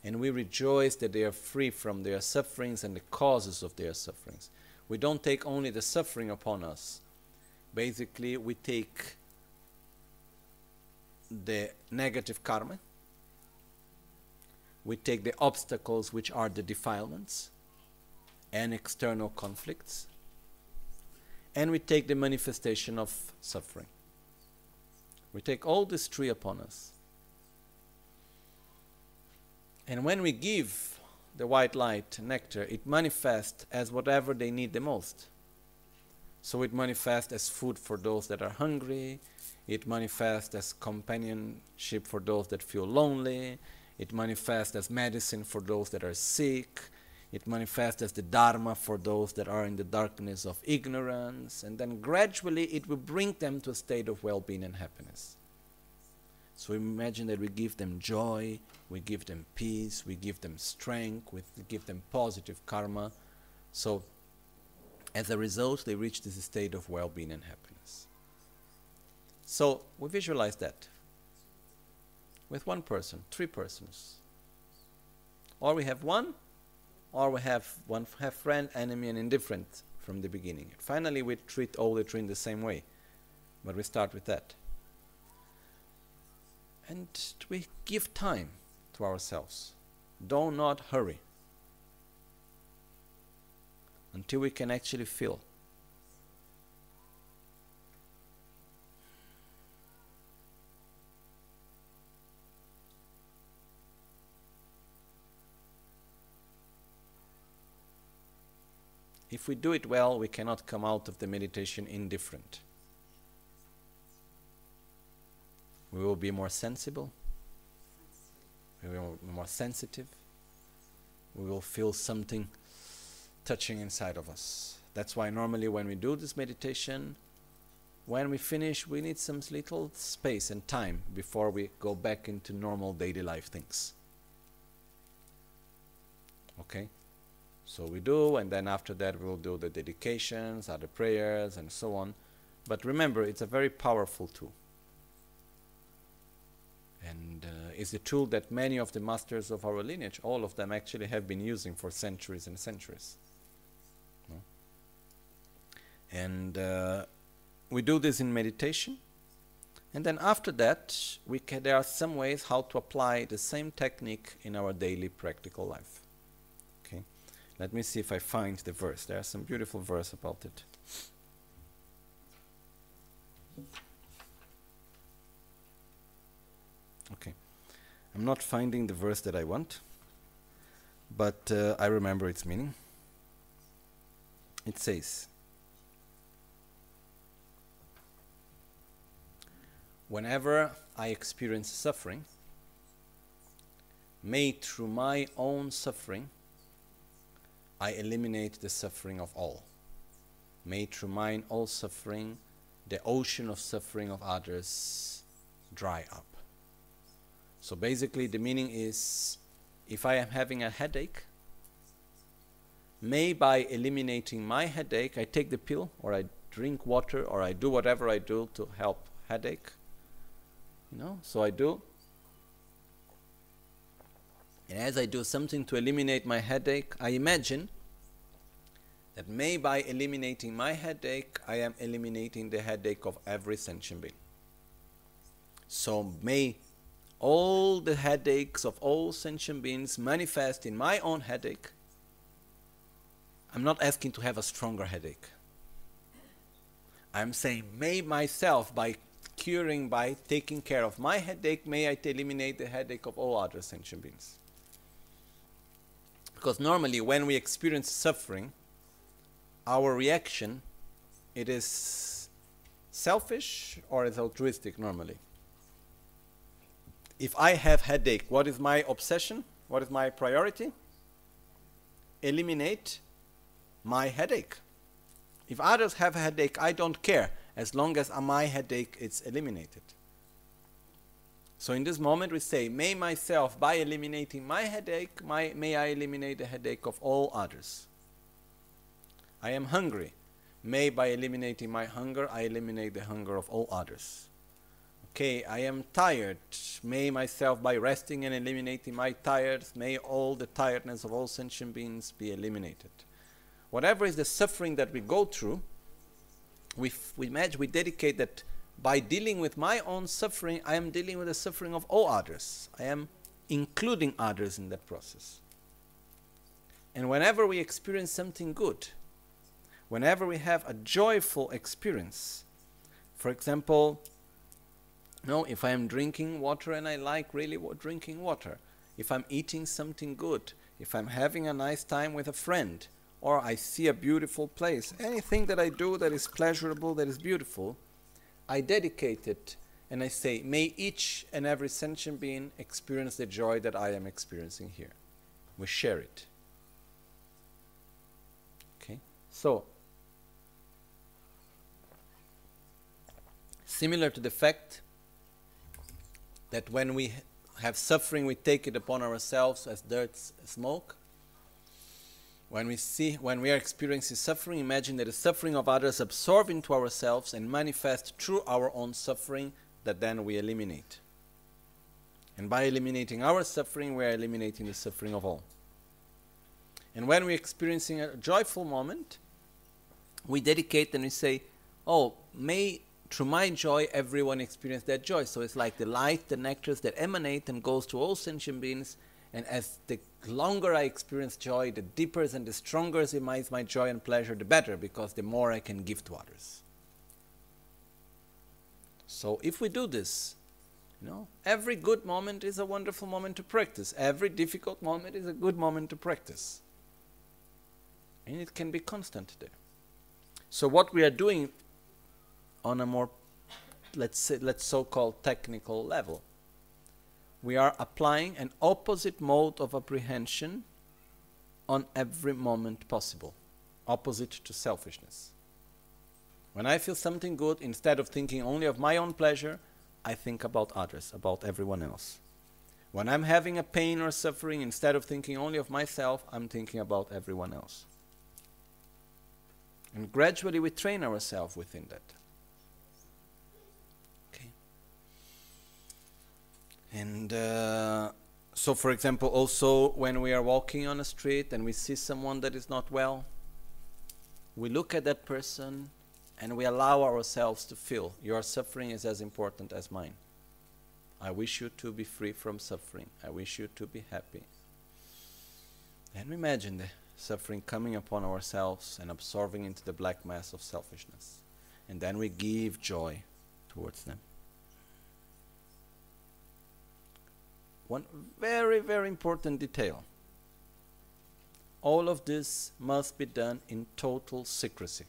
And we rejoice that they are free from their sufferings and the causes of their sufferings. We don't take only the suffering upon us. Basically, we take the negative karma, we take the obstacles which are the defilements and external conflicts, and we take the manifestation of suffering. We take all these three upon us. And when we give the white light nectar, it manifests as whatever they need the most. So it manifests as food for those that are hungry, it manifests as companionship for those that feel lonely, it manifests as medicine for those that are sick, it manifests as the Dharma for those that are in the darkness of ignorance, and then gradually it will bring them to a state of well being and happiness. So imagine that we give them joy, we give them peace, we give them strength, we give them positive karma. So as a result, they reach this state of well being and happiness. So we visualize that with one person, three persons. Or we have one, or we have one have friend, enemy, and indifferent from the beginning. Finally, we treat all the three in the same way, but we start with that. And we give time to ourselves. Do not hurry until we can actually feel. If we do it well, we cannot come out of the meditation indifferent. We will be more sensible, we will be more sensitive, we will feel something touching inside of us. That's why normally when we do this meditation, when we finish, we need some little space and time before we go back into normal daily life things. Okay? So we do, and then after that we'll do the dedications, other prayers, and so on. But remember, it's a very powerful tool. And uh, it's a tool that many of the masters of our lineage, all of them actually have been using for centuries and centuries. No? And uh, we do this in meditation. And then after that, we there are some ways how to apply the same technique in our daily practical life. Let me see if I find the verse. There's some beautiful verse about it. Okay. I'm not finding the verse that I want, but uh, I remember its meaning. It says, whenever I experience suffering, may through my own suffering I eliminate the suffering of all. May through mine all suffering, the ocean of suffering of others dry up. So basically, the meaning is if I am having a headache, may by eliminating my headache, I take the pill or I drink water or I do whatever I do to help headache. You know, so I do. And as I do something to eliminate my headache, I imagine that may by eliminating my headache, I am eliminating the headache of every sentient being. So may all the headaches of all sentient beings manifest in my own headache. I'm not asking to have a stronger headache. I'm saying, may myself, by curing, by taking care of my headache, may I eliminate the headache of all other sentient beings. Because normally, when we experience suffering, our reaction it is selfish or is altruistic normally. If I have headache, what is my obsession? What is my priority? Eliminate my headache. If others have a headache, I don't care as long as my headache is eliminated. So in this moment we say, may myself, by eliminating my headache, my, may I eliminate the headache of all others. I am hungry. May by eliminating my hunger, I eliminate the hunger of all others. Okay, I am tired. May myself, by resting and eliminating my tiredness, may all the tiredness of all sentient beings be eliminated. Whatever is the suffering that we go through, we, we imagine, we dedicate that by dealing with my own suffering, I am dealing with the suffering of all others. I am including others in that process. And whenever we experience something good, whenever we have a joyful experience, for example, no, if I am drinking water and I like really drinking water, if I'm eating something good, if I'm having a nice time with a friend, or I see a beautiful place, anything that I do that is pleasurable, that is beautiful, I dedicate it and I say, may each and every sentient being experience the joy that I am experiencing here. We share it. Okay? So, similar to the fact that when we have suffering, we take it upon ourselves as dirt, smoke. When we see, when we are experiencing suffering, imagine that the suffering of others absorb into ourselves and manifest through our own suffering that then we eliminate. And by eliminating our suffering, we are eliminating the suffering of all. And when we're experiencing a joyful moment, we dedicate and we say, Oh, may through my joy everyone experience that joy. So it's like the light, the nectar that emanate and goes to all sentient beings. And as the longer I experience joy, the deeper and the stronger is my, joy and pleasure, the better, because the more I can give to others. So if we do this, you know, every good moment is a wonderful moment to practice. Every difficult moment is a good moment to practice. And it can be constant there. So what we are doing on a more let's say let's so-called technical level we are applying an opposite mode of apprehension on every moment possible opposite to selfishness. When i feel something good instead of thinking only of my own pleasure i think about others about everyone else. When i'm having a pain or suffering instead of thinking only of myself i'm thinking about everyone else. And gradually we train ourselves within that And uh, so, for example, also when we are walking on a street and we see someone that is not well, we look at that person and we allow ourselves to feel your suffering is as important as mine. I wish you to be free from suffering. I wish you to be happy. And we imagine the suffering coming upon ourselves and absorbing into the black mass of selfishness. And then we give joy towards them. One very, very important detail. All of this must be done in total secrecy.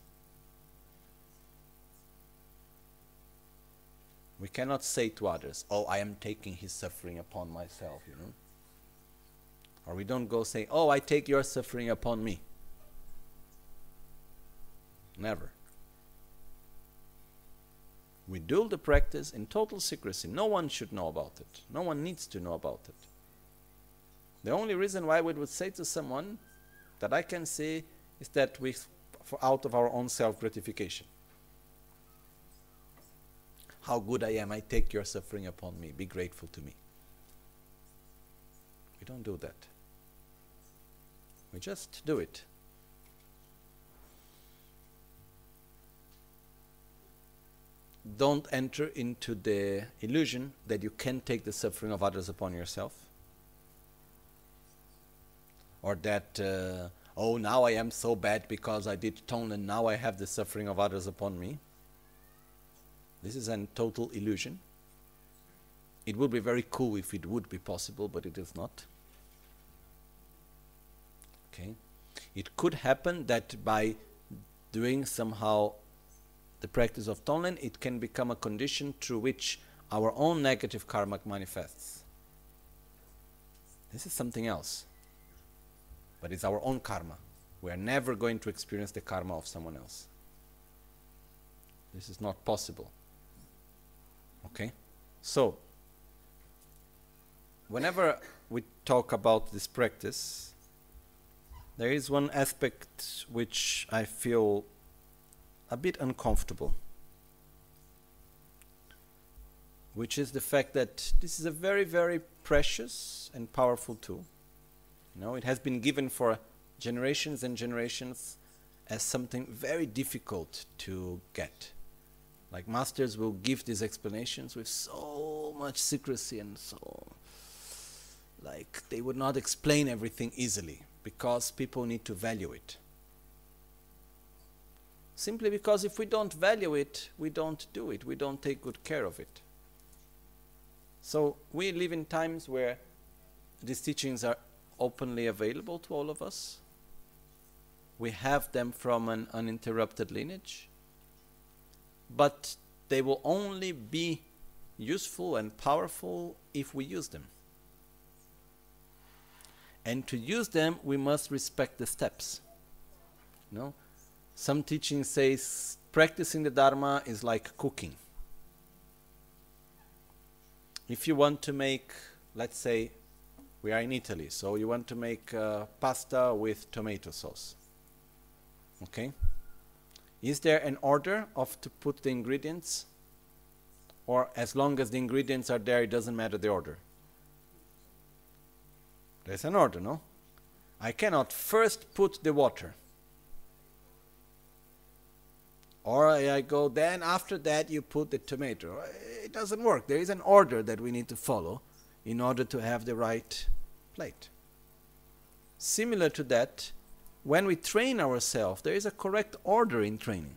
We cannot say to others, Oh, I am taking his suffering upon myself, you know. Or we don't go say, Oh, I take your suffering upon me. Never. We do the practice in total secrecy. No one should know about it. No one needs to know about it. The only reason why we would say to someone that I can see is that we, out of our own self gratification. How good I am, I take your suffering upon me. Be grateful to me. We don't do that. We just do it. Don't enter into the illusion that you can take the suffering of others upon yourself. Or that, uh, oh, now I am so bad because I did and now I have the suffering of others upon me. This is a total illusion. It would be very cool if it would be possible, but it is not. Okay? It could happen that by doing somehow the practice of Tonglen, it can become a condition through which our own negative karma manifests. This is something else. But it's our own karma. We are never going to experience the karma of someone else. This is not possible. Okay? So, whenever we talk about this practice, there is one aspect which I feel a bit uncomfortable, which is the fact that this is a very, very precious and powerful tool. You know, it has been given for generations and generations as something very difficult to get. Like masters will give these explanations with so much secrecy and so like they would not explain everything easily because people need to value it. Simply because if we don't value it, we don't do it, we don't take good care of it. So we live in times where these teachings are openly available to all of us. We have them from an uninterrupted lineage. But they will only be useful and powerful if we use them. And to use them, we must respect the steps. You know? Some teaching says practicing the Dharma is like cooking. If you want to make, let's say, we are in Italy, so you want to make uh, pasta with tomato sauce. Okay? Is there an order of to put the ingredients? Or as long as the ingredients are there, it doesn't matter the order? There's an order, no? I cannot first put the water or I go, then after that you put the tomato. It doesn't work. There is an order that we need to follow in order to have the right plate. Similar to that, when we train ourselves, there is a correct order in training.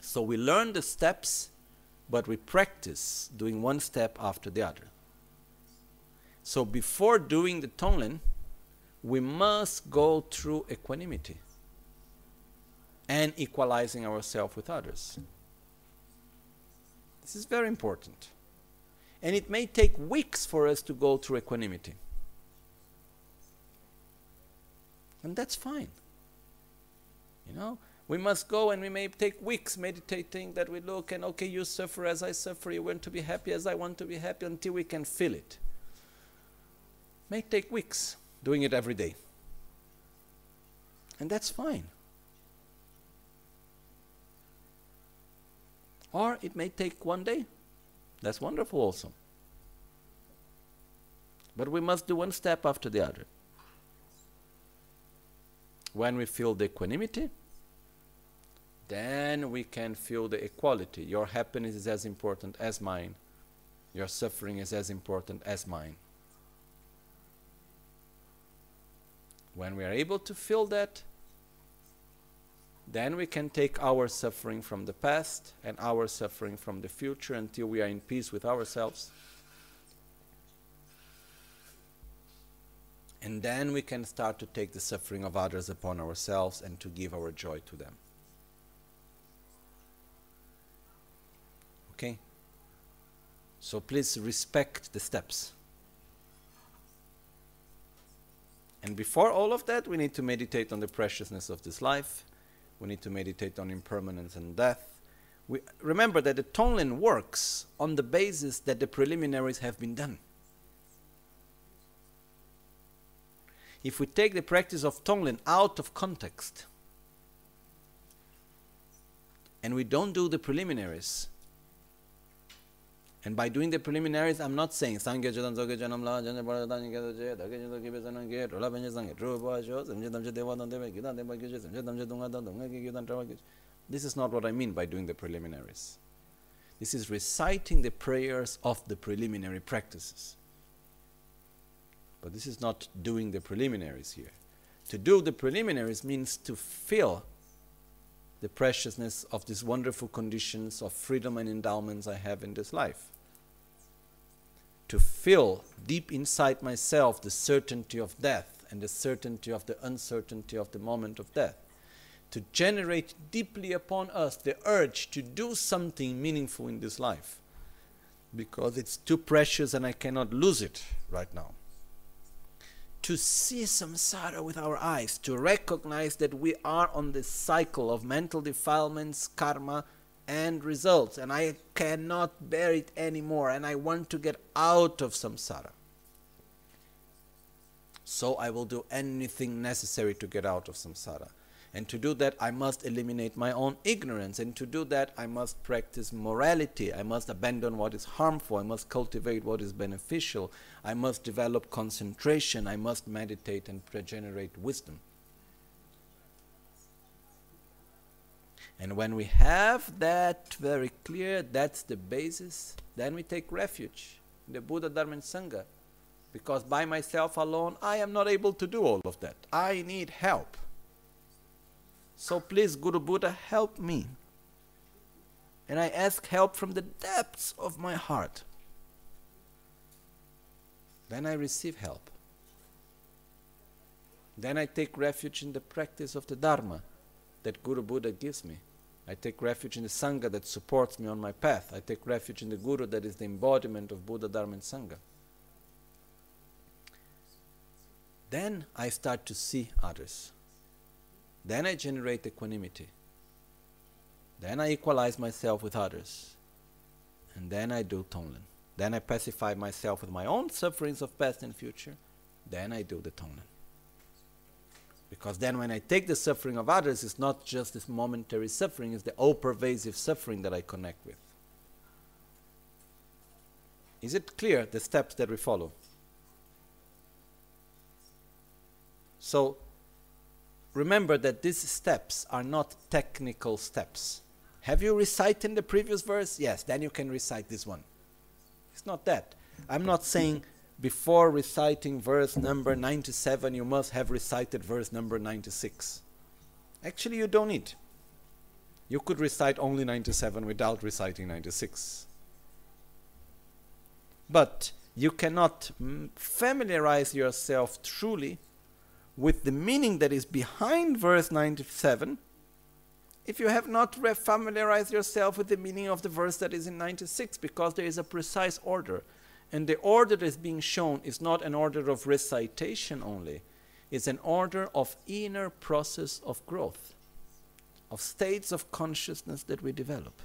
So we learn the steps, but we practice doing one step after the other. So before doing the Tonglen, we must go through equanimity and equalizing ourselves with others. This is very important. And it may take weeks for us to go through equanimity. And that's fine. You know, we must go and we may take weeks meditating that we look and okay, you suffer as I suffer, you want to be happy as I want to be happy until we can feel it. May take weeks doing it every day. And that's fine. Or it may take one day. That's wonderful also. But we must do one step after the other. When we feel the equanimity, then we can feel the equality. Your happiness is as important as mine. Your suffering is as important as mine. When we are able to feel that, then we can take our suffering from the past and our suffering from the future until we are in peace with ourselves. And then we can start to take the suffering of others upon ourselves and to give our joy to them. Okay? So please respect the steps. And before all of that, we need to meditate on the preciousness of this life. We need to meditate on impermanence and death. We remember that the Tonglen works on the basis that the preliminaries have been done. If we take the practice of Tonglen out of context and we don't do the preliminaries, and by doing the preliminaries, I'm not saying Janam La Janje Bada Dani Sho Semje Damje Dewa Dan Gije Semje Damje Dunga Dan Dunga Gije This is not what I mean by doing the preliminaries. This is reciting the prayers of the preliminary practices. But this is not doing the preliminaries here. To do the preliminaries means to feel the preciousness of these wonderful conditions of freedom and endowments I have in this life to feel deep inside myself the certainty of death and the certainty of the uncertainty of the moment of death. To generate deeply upon us the urge to do something meaningful in this life because it's too precious and I cannot lose it right now. To see samsara with our eyes, to recognize that we are on this cycle of mental defilements, karma, and results, and I cannot bear it anymore, and I want to get out of samsara. So I will do anything necessary to get out of samsara. And to do that, I must eliminate my own ignorance. And to do that, I must practice morality. I must abandon what is harmful. I must cultivate what is beneficial. I must develop concentration. I must meditate and generate wisdom. And when we have that very clear, that's the basis, then we take refuge in the Buddha, Dharma, and Sangha. Because by myself alone, I am not able to do all of that. I need help. So please, Guru Buddha, help me. And I ask help from the depths of my heart. Then I receive help. Then I take refuge in the practice of the Dharma that Guru Buddha gives me. I take refuge in the Sangha that supports me on my path. I take refuge in the Guru that is the embodiment of Buddha, Dharma, and Sangha. Then I start to see others. Then I generate equanimity. Then I equalize myself with others. And then I do Tonglen. Then I pacify myself with my own sufferings of past and future. Then I do the Tonglen. Because then, when I take the suffering of others, it's not just this momentary suffering, it's the all pervasive suffering that I connect with. Is it clear the steps that we follow? So, remember that these steps are not technical steps. Have you recited the previous verse? Yes, then you can recite this one. It's not that. I'm not saying before reciting verse number 97, you must have recited verse number 96. Actually, you don't need. You could recite only 97 without reciting 96. But you cannot mm, familiarize yourself truly with the meaning that is behind verse 97 if you have not familiarized yourself with the meaning of the verse that is in 96 because there is a precise order and the order that is being shown is not an order of recitation only, it's an order of inner process of growth, of states of consciousness that we develop.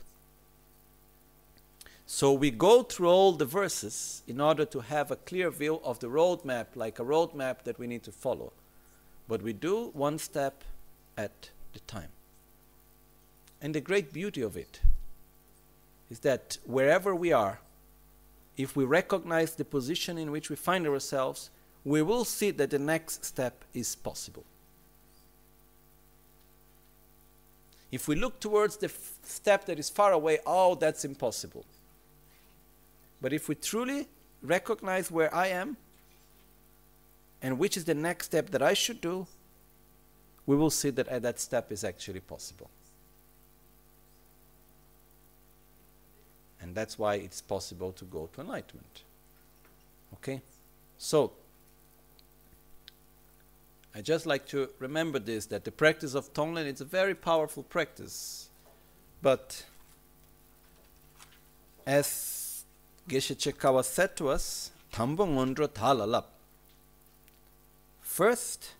So we go through all the verses in order to have a clear view of the roadmap, like a roadmap that we need to follow. But we do one step at the time. And the great beauty of it is that wherever we are, if we recognize the position in which we find ourselves, we will see that the next step is possible. If we look towards the f- step that is far away, oh, that's impossible. But if we truly recognize where I am and which is the next step that I should do, we will see that uh, that step is actually possible. And that's why it's possible to go to enlightenment. Okay? So, I just like to remember this that the practice of Tonglen is a very powerful practice. But as Geshe Chekawa said to us, Tambongondro talalap. First,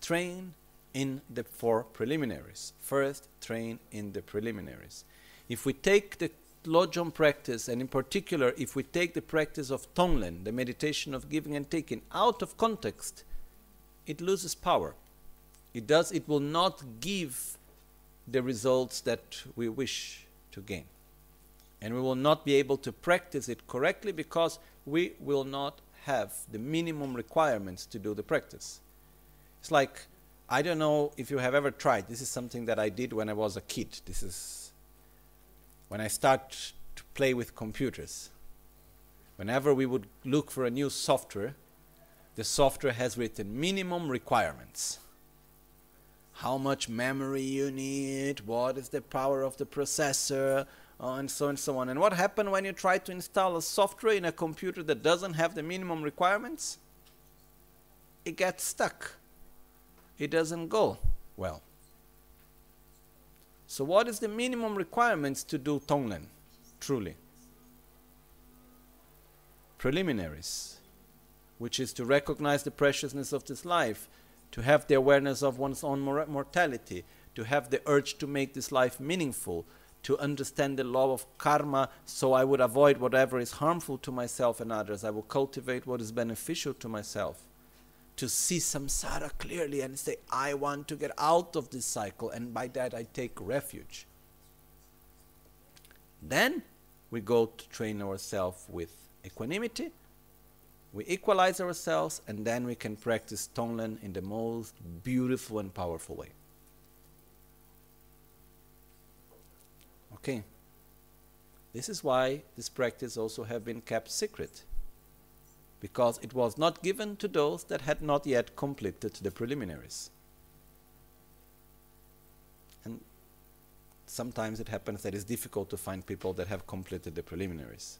train in the four preliminaries. First, train in the preliminaries. If we take the Lojong practice, and in particular, if we take the practice of Tonglen, the meditation of giving and taking, out of context, it loses power. It does. It will not give the results that we wish to gain, and we will not be able to practice it correctly because we will not have the minimum requirements to do the practice. It's like I don't know if you have ever tried. This is something that I did when I was a kid. This is when I start to play with computers. Whenever we would look for a new software, the software has written minimum requirements. How much memory you need, what is the power of the processor, uh, and so on and so on. And what happens when you try to install a software in a computer that doesn't have the minimum requirements? It gets stuck. It doesn't go well. So what is the minimum requirements to do Tonglen, truly? Preliminaries, which is to recognize the preciousness of this life, to have the awareness of one's own mor- mortality, to have the urge to make this life meaningful, to understand the law of karma so I would avoid whatever is harmful to myself and others. I will cultivate what is beneficial to myself to see samsara clearly and say, I want to get out of this cycle, and by that I take refuge. Then we go to train ourselves with equanimity, we equalize ourselves, and then we can practice Tonglen in the most beautiful and powerful way. Okay. This is why this practice also have been kept secret because it was not given to those that had not yet completed the preliminaries. And sometimes it happens that it's difficult to find people that have completed the preliminaries.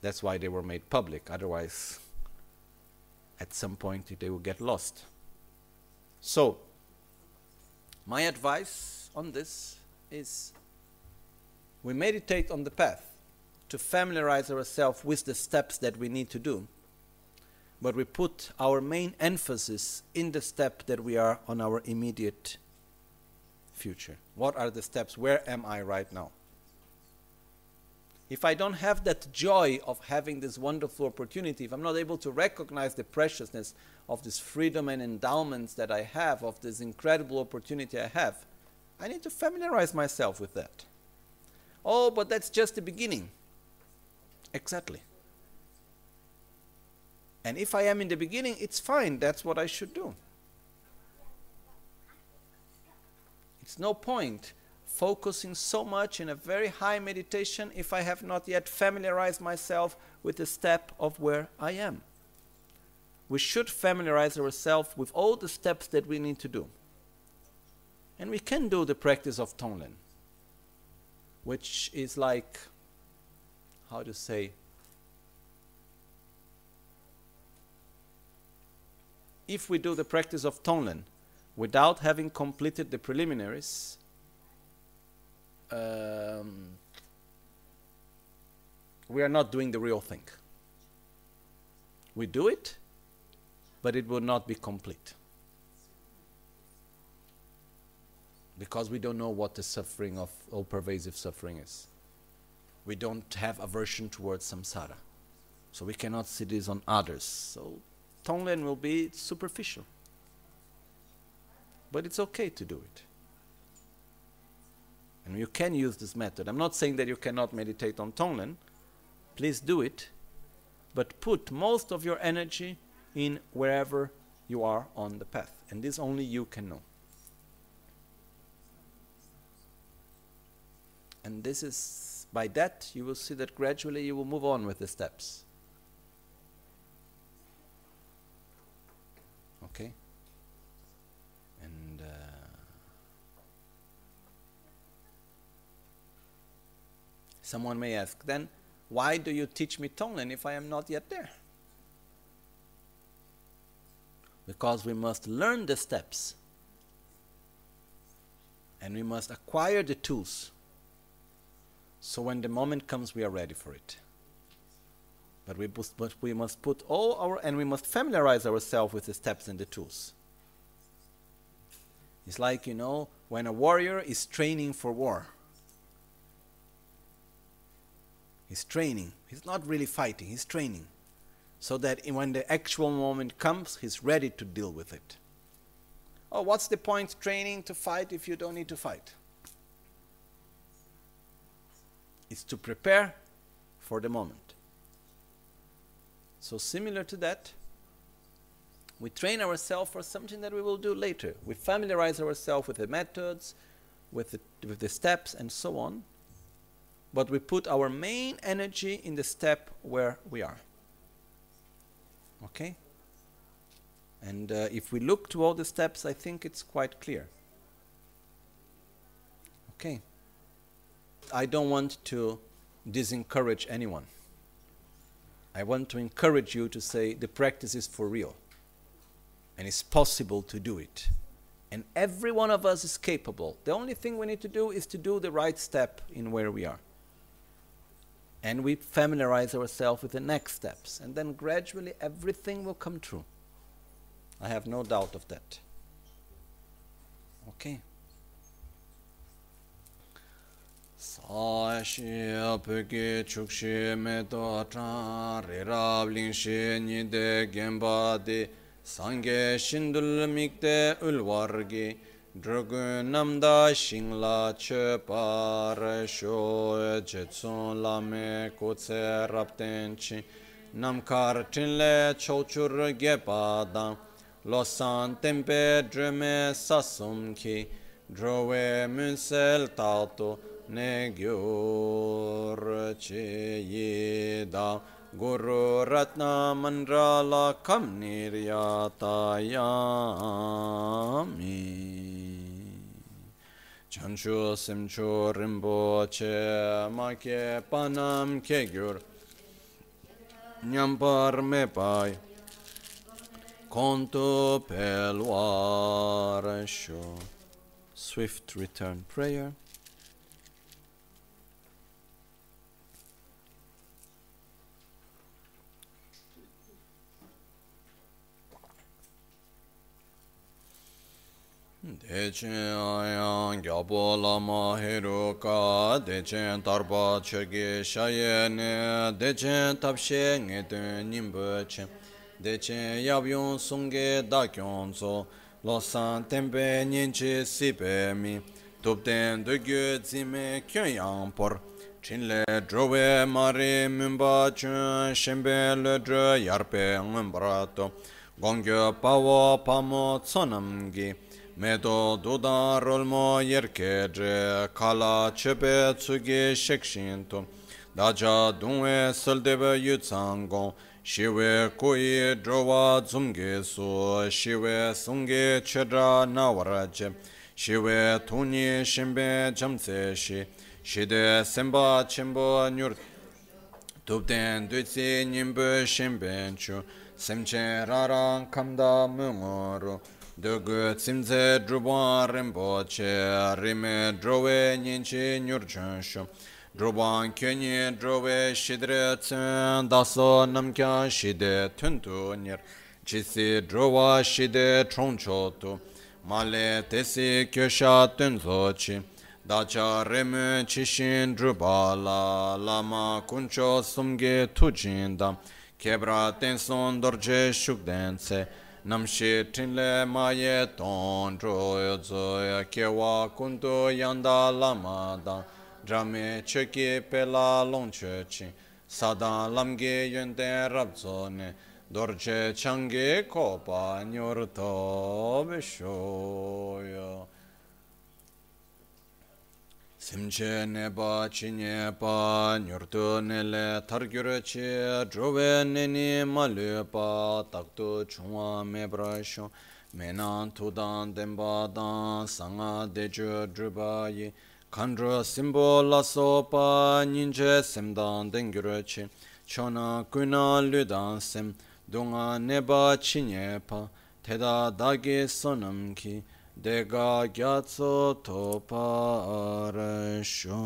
That's why they were made public, otherwise, at some point, they will get lost. So, my advice on this is we meditate on the path to familiarize ourselves with the steps that we need to do but we put our main emphasis in the step that we are on our immediate future. What are the steps? Where am I right now? If I don't have that joy of having this wonderful opportunity, if I'm not able to recognize the preciousness of this freedom and endowments that I have, of this incredible opportunity I have, I need to familiarize myself with that. Oh, but that's just the beginning. Exactly. And if I am in the beginning, it's fine. That's what I should do. It's no point focusing so much in a very high meditation if I have not yet familiarized myself with the step of where I am. We should familiarize ourselves with all the steps that we need to do. And we can do the practice of Tonglen, which is like, how to say, if we do the practice of Tonglen without having completed the preliminaries, um, we are not doing the real thing. We do it, but it will not be complete. Because we don't know what the suffering of all pervasive suffering is. We don't have aversion towards samsara. So we cannot see this on others. So Tonglen will be superficial. But it's okay to do it. And you can use this method. I'm not saying that you cannot meditate on Tonglen. Please do it. But put most of your energy in wherever you are on the path. And this only you can know. And this is, by that, you will see that gradually you will move on with the steps. Okay? And uh, someone may ask, then why do you teach me Tonglen if I am not yet there? Because we must learn the steps and we must acquire the tools so when the moment comes, we are ready for it. But we, must, but we must put all our, and we must familiarize ourselves with the steps and the tools. It's like, you know, when a warrior is training for war. He's training. He's not really fighting, he's training. So that when the actual moment comes, he's ready to deal with it. Oh, what's the point training to fight if you don't need to fight? It's to prepare for the moment. So, similar to that, we train ourselves for something that we will do later. We familiarize ourselves with the methods, with the, with the steps, and so on. But we put our main energy in the step where we are. Okay? And uh, if we look to all the steps, I think it's quite clear. Okay. I don't want to disencourage anyone. I want to encourage you to say the practice is for real. And it's possible to do it. And every one of us is capable. The only thing we need to do is to do the right step in where we are. And we familiarize ourselves with the next steps. And then gradually everything will come true. I have no doubt of that. Okay. Sāshī pēkī chukshī mē tō chāng rī rāb līng shī nī dē gēmbā dē sāngē shindul mīk dē ulwār gī dragū nam dā shīng lā chē pā rā shō jē tsōng lā mē kō tsē rāb tēn chī nam kār tīn sā ne gyur che ye da guru ratna mandrala kam niryata yami chanchu simchu ma ke panam ke gyur nyampar me pai konto pelwar swift return prayer Dechen ayang gyabo lama heruka, dechen tarpa chirgi shayene, dechen tapshe nge dun nimbo chen, dechen yabyun sungge dakyon so, losan tempe nyenche sipe mi, tupten dugyu zime kyun por, chinle drowe mari mumba chun, shenpe le dro yarpe ngumbrato, gongyo pawo pamo tsonamgi, Medo dudan rolmo yerkeje kala chepe tsuge shekshinto daja dunwe saldebe yutsangon shiwe koi drowa dzumge su shiwe sunge chedra nawaraje shiwe tuni shimbe jamse shi shide semba chimbo nyur Tupten duitsi nyimbo shimben chu semche rarang kamda mungoro, Dögö tsimze druban rinpoche, rime drowe nyinchi nyurchun shum. Druban kyunyi drowe shidre tsun, daso namkya shide tuntu nir. Chisi drowa shide choncho tu, male tesi kyosha tunzo chi. Dacha rime chishin drubala, lama kuncho sumge tujindam. Kebra tenson dorje shukdense, namshi trinle maye ton tro zo kewa kunto yanda lama da. Drame cheki pela long chechi sada lamge yende rabzo ne. Dorje change kopa nyor to beshoyo Simche neba chi nyepa, nyurtu nele targyurachi, dhruve nini malupa, taktu chungwa mebra shung, menan tudan denpa dan, sanga deju dhrubayi, kandru simbo la sopa, ninje simdan dengyurachi, chona kuna ludan sim, dunga neba chi nyepa, teda dagi sonam ki, dega gyatso topa arashon.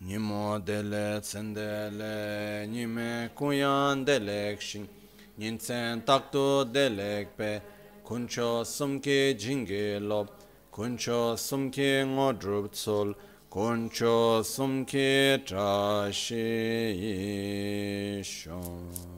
Nimo dele tsendele, nime kuyan delek shin, nintsen takto delek pe, kuncho sumke jingi lop, kuncho sumke ngodrup tsol, kuncho sumke trashi shon.